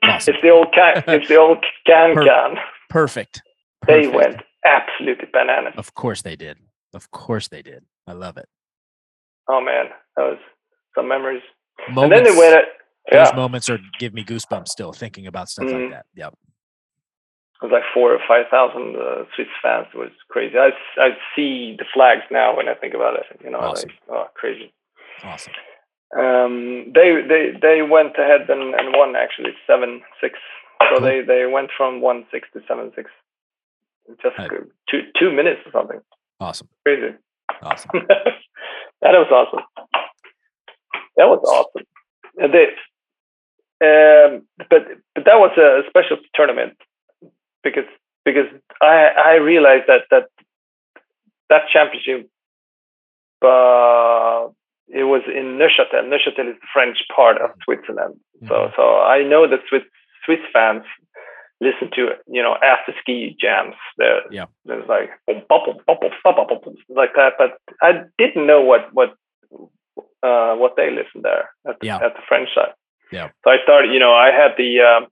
Awesome. It's the old can. It's the old can can. Perfect. They Perfect. went absolutely bananas. Of course they did. Of course they did. I love it. Oh man, that was some memories. Moments, and then they went. those Yeah, moments are give me goosebumps still thinking about stuff Mhm. like that. Yep. it was like four or five thousand uh, Swiss fans. It was crazy. I, I see the flags now when I think about it. You know, Awesome. like oh, crazy. Awesome. Um, they they they went ahead and, and won actually seven six. So Cool. they they went from one six to seven six. Just Right. two two minutes or something. Awesome. Crazy. Awesome. that was awesome. That was awesome. And they, um, but but that was a special tournament because because I I realized that that that championship uh, it was in Neuchâtel. Neuchâtel is the French part of Switzerland. So Mhm. so I know that Swiss Swiss fans listen to you know after ski jams. There, Yeah. there's like like that. But I didn't know what what uh, what they listened there at the, Yeah. at the French side. Yeah. So I started. You know, I had the um,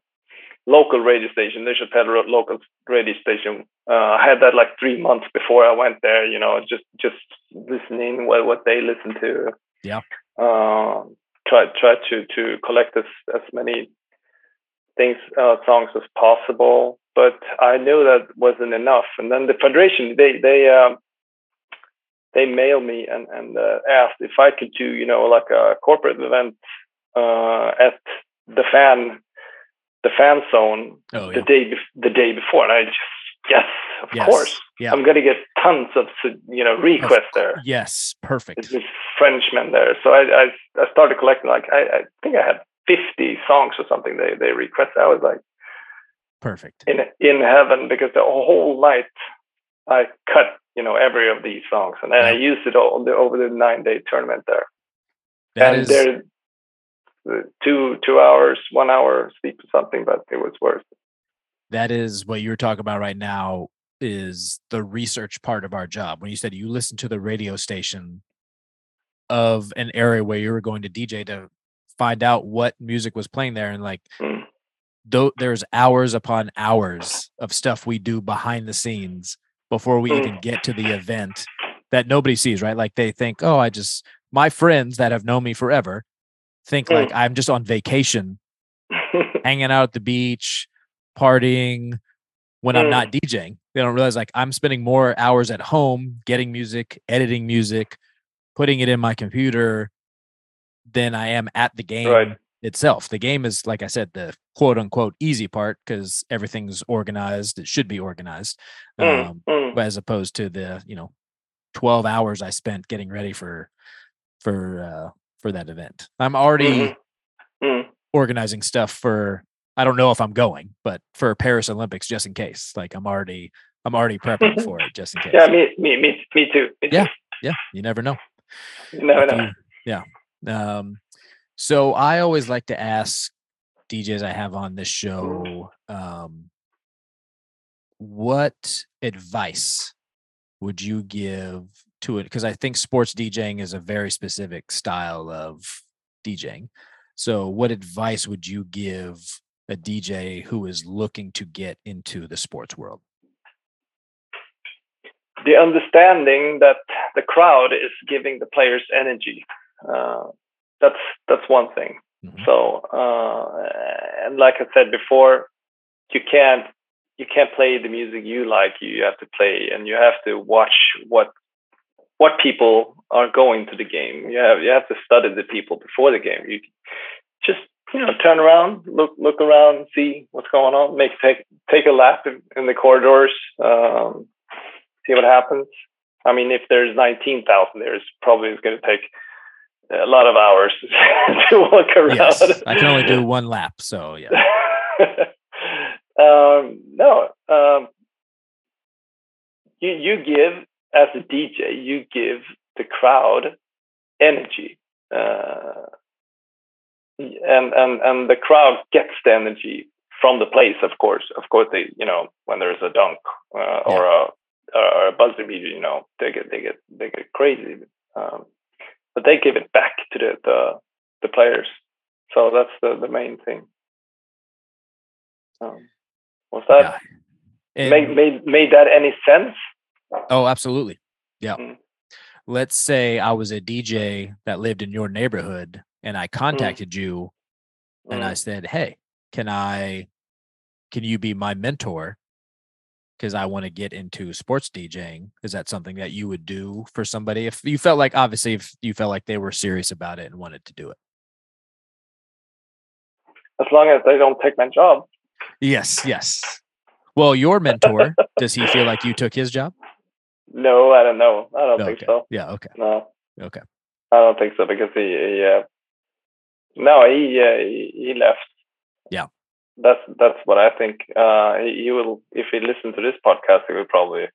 local radio station, Neuchâtel a local radio station. Uh, I had that like three months before I went there. You know, just just listening what what they listen to. Yeah. Um, try try to to collect as as many things uh, songs as possible. But I knew that wasn't enough. And then the federation they they um, they mailed me and and uh, asked if I could do you know like a corporate event uh, at the fan the fan zone Oh the day bef- the day before, and I just yes, of Yes. course, Yeah. I'm gonna get tons of you know requests there. Yes. Perfect. Frenchman there, so I, I I started collecting like I, I think I had 50 songs or something they they requested. I was like Perfect. in in heaven because the whole night I cut you know every of these songs and then I used it all the, over the nine day tournament there. That and is there uh, two two hours, one hour sleep or something, but it was worth. it. that is what you're talking about right now is the research part of our job. When you said you listened to the radio station of an area where you were going to DJ to find out what music was playing there and like Mm. though there's hours upon hours of stuff we do behind the scenes before we Mm. even get to the event that nobody sees, right? Like they think, oh, I just my friends that have known me forever think like I'm just on vacation, hanging out at the beach, partying when I'm Mm. not DJing. They don't realize like I'm spending more hours at home getting music, editing music, putting it in my computer than I am at the game Right. itself. The game is, like I said, the quote unquote easy part because everything's organized. It should be organized, Mm, um, mm. as opposed to the you know 12 hours I spent getting ready for for uh, for that event. I'm already Mhm. Mm. organizing stuff for. I don't know if I'm going, but for Paris Olympics, just in case. Like I'm already I'm already prepping for it, just in case. Yeah, me, me, me, me too. Me Yeah. too. yeah. You never know. You never know. you- yeah. Um, so I always like to ask DJs I have on this show, um, what advice would you give to it? Because I think sports DJing is a very specific style of DJing. So, what advice would you give a DJ who is looking to get into the sports world? the understanding that the crowd is giving the players energy. Uh, that's that's one thing. Mhm. So, uh, and like I said before, you can't you can't play the music you like. You have to play, and you have to watch what what people are going to the game. You have you have to study the people before the game. You just you know turn around, look look around, see what's going on. Make take take a lap in, in the corridors. Um, see what happens. I mean, if there's 19,000 there, it's probably going to take a lot of hours to walk around. Yes, I can only do one lap. So, yeah. um, no, um, you you give as a DJ, you give the crowd energy, uh, and and and the crowd gets the energy from the place. Of course, of course, they you know when there's a dunk uh, or a or a buzzer beater, you know they get they get they get crazy, um, but they give it back to the the, the players. So that's the the main thing. Um, was that Yeah. Made made made that any sense? Oh, absolutely. Yeah. Mm. Let's say I was a DJ that lived in your neighborhood and I contacted you and I Mm. said, "Hey, can I can you be my mentor because I want to get into sports DJing?" Is that something that you would do for somebody if you felt like obviously if you felt like they were serious about it and wanted to do it? as long as they don't take my job. Yes, yes. Well, your mentor, does he feel like you took his job? No, I don't know. I don't think so. Yeah, okay. No. Okay. I don't think so because he, he uh, no, he, uh, he he left. Yeah. That's that's what I think. Uh, he, will if he listens to this podcast, he will probably.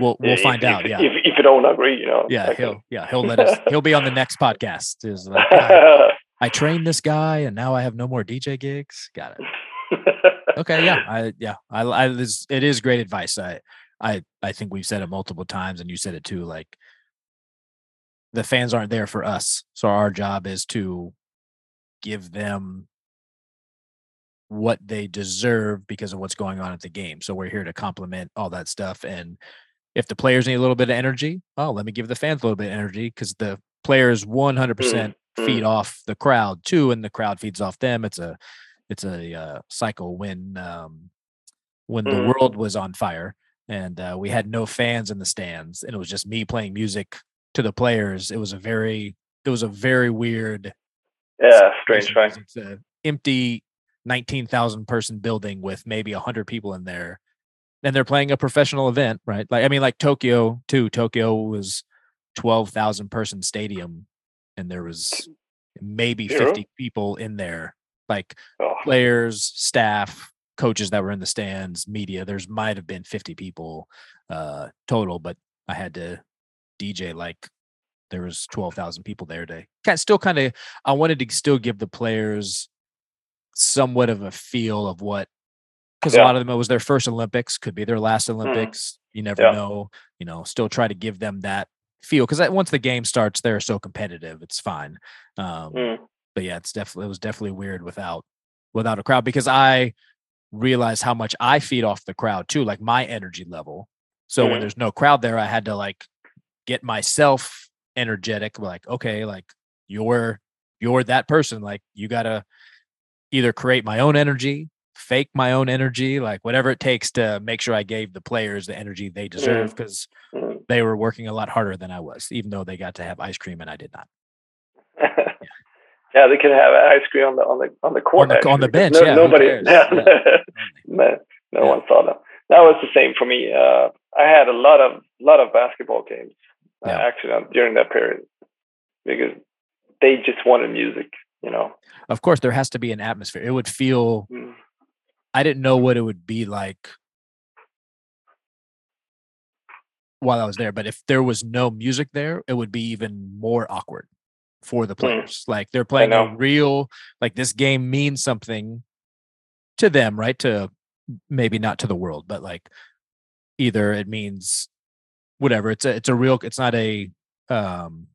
We'll we'll if- find if, out. Yeah. If if you don't agree, you know. Yeah, he'll yeah, he'll let us he'll be on the next podcast. Is like I, I trained this guy and now I have no more DJ gigs. Got it. Okay, yeah. I yeah. I I this it is great advice. I I I think we've said it multiple times and you said it too like the fans aren't there for us. So our job is to give them what they deserve because of what's going on at the game. So we're here to complement all that stuff and if the players need a little bit of energy, oh, let me give the fans a little bit of energy because the players 100% feed off the crowd too, and the crowd feeds off them. It's a it's a uh, cycle. When um, when the Mm. world was on fire and uh, we had no fans in the stands, and it was just me playing music to the players. It was a very it was a very weird yeah, strange? 'cause It's a empty 19,000 person building with maybe 100 people in there. And they're playing a professional event, right? Like, I mean, like Tokyo, too. Tokyo was 12,000 person stadium, and there was maybe Zero? 50 people in there, like Oh, players, staff, coaches that were in the stands, media. There's might have been 50 people uh, total, but I had to DJ like there was 12,000 people there to kind of still kind of I wanted to still give the players somewhat of a feel of what because a lot of them it was their first Olympics, could be their last Olympics. You never Yeah. know, you know, still try to give them that feel because once the game starts, they're so competitive. It's fine. Um, mm, but yeah, it's definitely it was definitely weird without without a crowd because I realized how much I feed off the crowd too, like my energy level. So when Mhm. there's no crowd there, I had to like get myself energetic. Like, okay, like you're you're that person. Like you gotta either create my own energy, fake my own energy, like whatever it takes to make sure I gave the players the energy they deserve because mm. they were working a lot harder than I was, even though they got to have ice cream and I did not. yeah, they could have ice cream on the on the on the court the- on the bench, No, yeah, nobody, yeah, Yeah. no, no Yeah. one saw them. That was the same for me. Uh, I had a lot of lot of basketball games uh, Yeah. actually uh, during that period because they just wanted music. You know. Of course, there has to be an atmosphere. It would feel. Mm. I didn't know what it would be like while I was there, but if there was no music there, it would be even more awkward for the players. Like they're playing a real, like this game means something to them, right? To maybe not to the world, but like either it means whatever. It's a it's a real. It's not a um.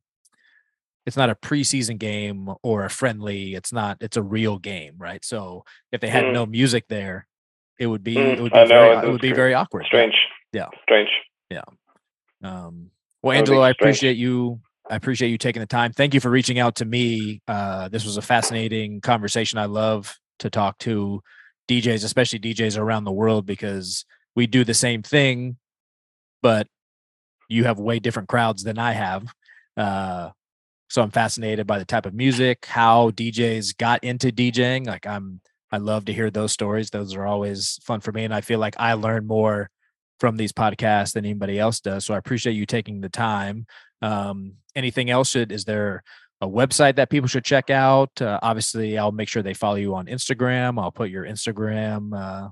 It's not a preseason game or a friendly. It's not. It's a real game, right? So if they had Mm. no music there, it would be Mm, it would be very, it it would be very awkward. Strange. Yeah. Strange. Yeah. Um, well, That would be Angelo, I appreciate you. I appreciate you taking the time. Thank you for reaching out to me. Uh, this was a fascinating conversation. I love to talk to DJs, especially DJs around the world, because we do the same thing, but you have way different crowds than I have. Uh, so I'm fascinated by the type of music, how DJs got into DJing. Like I'm, I love to hear those stories. Those are always fun for me, and I feel like I learn more from these podcasts than anybody else does. So I appreciate you taking the time. Um, anything else? Should is there a website that people should check out? Uh, obviously, I'll make sure they follow you on Instagram. I'll put your Instagram uh,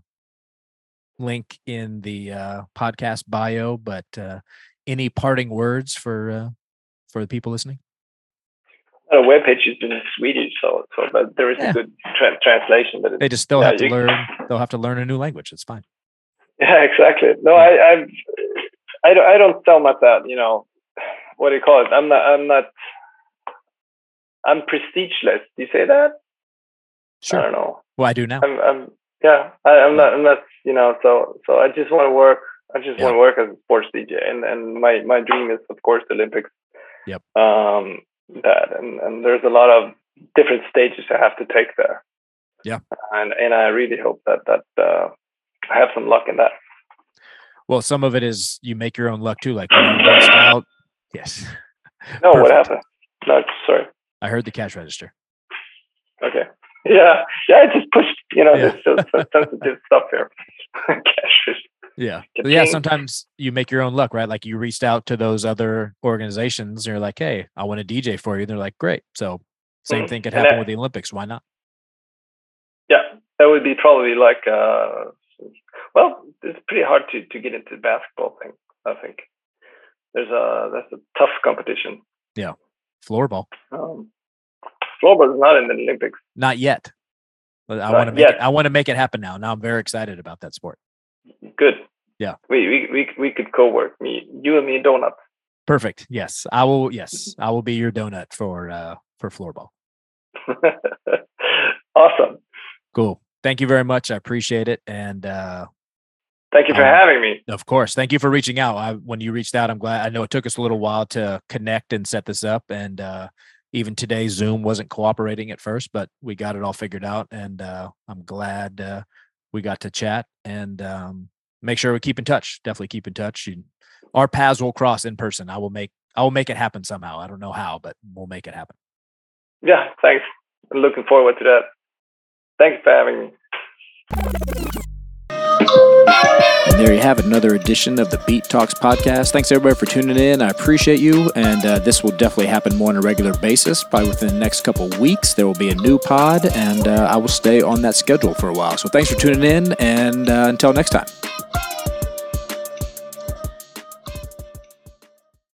link in the uh, podcast bio. But uh, any parting words for uh, for the people listening? The webpage is in Swedish, so so but there is Yeah. a good tra- translation. But They just still Yeah, have to learn. They'll have to learn a new language. It's fine. yeah, exactly. No, I I I don't, I don't sell myself that. You know, what do you call it? I'm not. I'm not. I'm prestigeless. Do you say that? Sure. I don't know. Well, I do now. I'm, I'm yeah, I, I'm not, I'm not, you know, so, so I just want to work. I just Yeah. want to work as a sports DJ, and and my my dream is, of course, the Olympics. Yep. Um, that and and there's a lot of different stages I have to take there. Yeah. And and I really hope that that uh, I have some luck in that. Well, some of it is you make your own luck too. Like when you out. Yes. No, what happened? No, sorry. I heard the cash register. Okay. Yeah, yeah. I just pushed. You know, Yeah. there's still some sensitive stuff here. Cash. Yeah. Yeah, sometimes you make your own luck, right? Like you reached out to those other organizations, and you're like, hey, I want to DJ for you. and They're like, great. So same Mhm. thing could happen that- with the Olympics. Why not? Yeah, that would be probably like, uh, well, it's pretty hard to, to get into the basketball thing. I think there's a that's a tough competition. Yeah. Floorball. Um, floorball is not in the Olympics. Not yet. But I want to make yet. it I want to make it happen now. Now I'm very excited about that sport. Yeah. We we we, we could co-work. Me, you and me, donut. Perfect. Yes. I will yes. I will be your donut for uh for floorball. awesome. Cool. Thank you very much. I appreciate it. And uh Thank you for Um, having me. Of course. Thank you for reaching out. I, when you reached out, I'm glad. I know it took us a little while to connect and set this up. And uh, even today, Zoom wasn't cooperating at first, but we got it all figured out. And uh, I'm glad uh, we got to chat and um, make sure we keep in touch. Definitely keep in touch. You, our paths will cross in person. I will make I will make it happen somehow. I don't know how, but we'll make it happen. Yeah, thanks. I'm looking forward to that. Thanks for having me. And there you have it, another edition of the Beat Talks podcast. Thanks everybody for tuning in. I appreciate you. And uh, this will definitely happen more on a regular basis. Probably within the next couple of weeks, there will be a new pod, and uh, I will stay on that schedule for a while. So thanks for tuning in, and uh, until next time.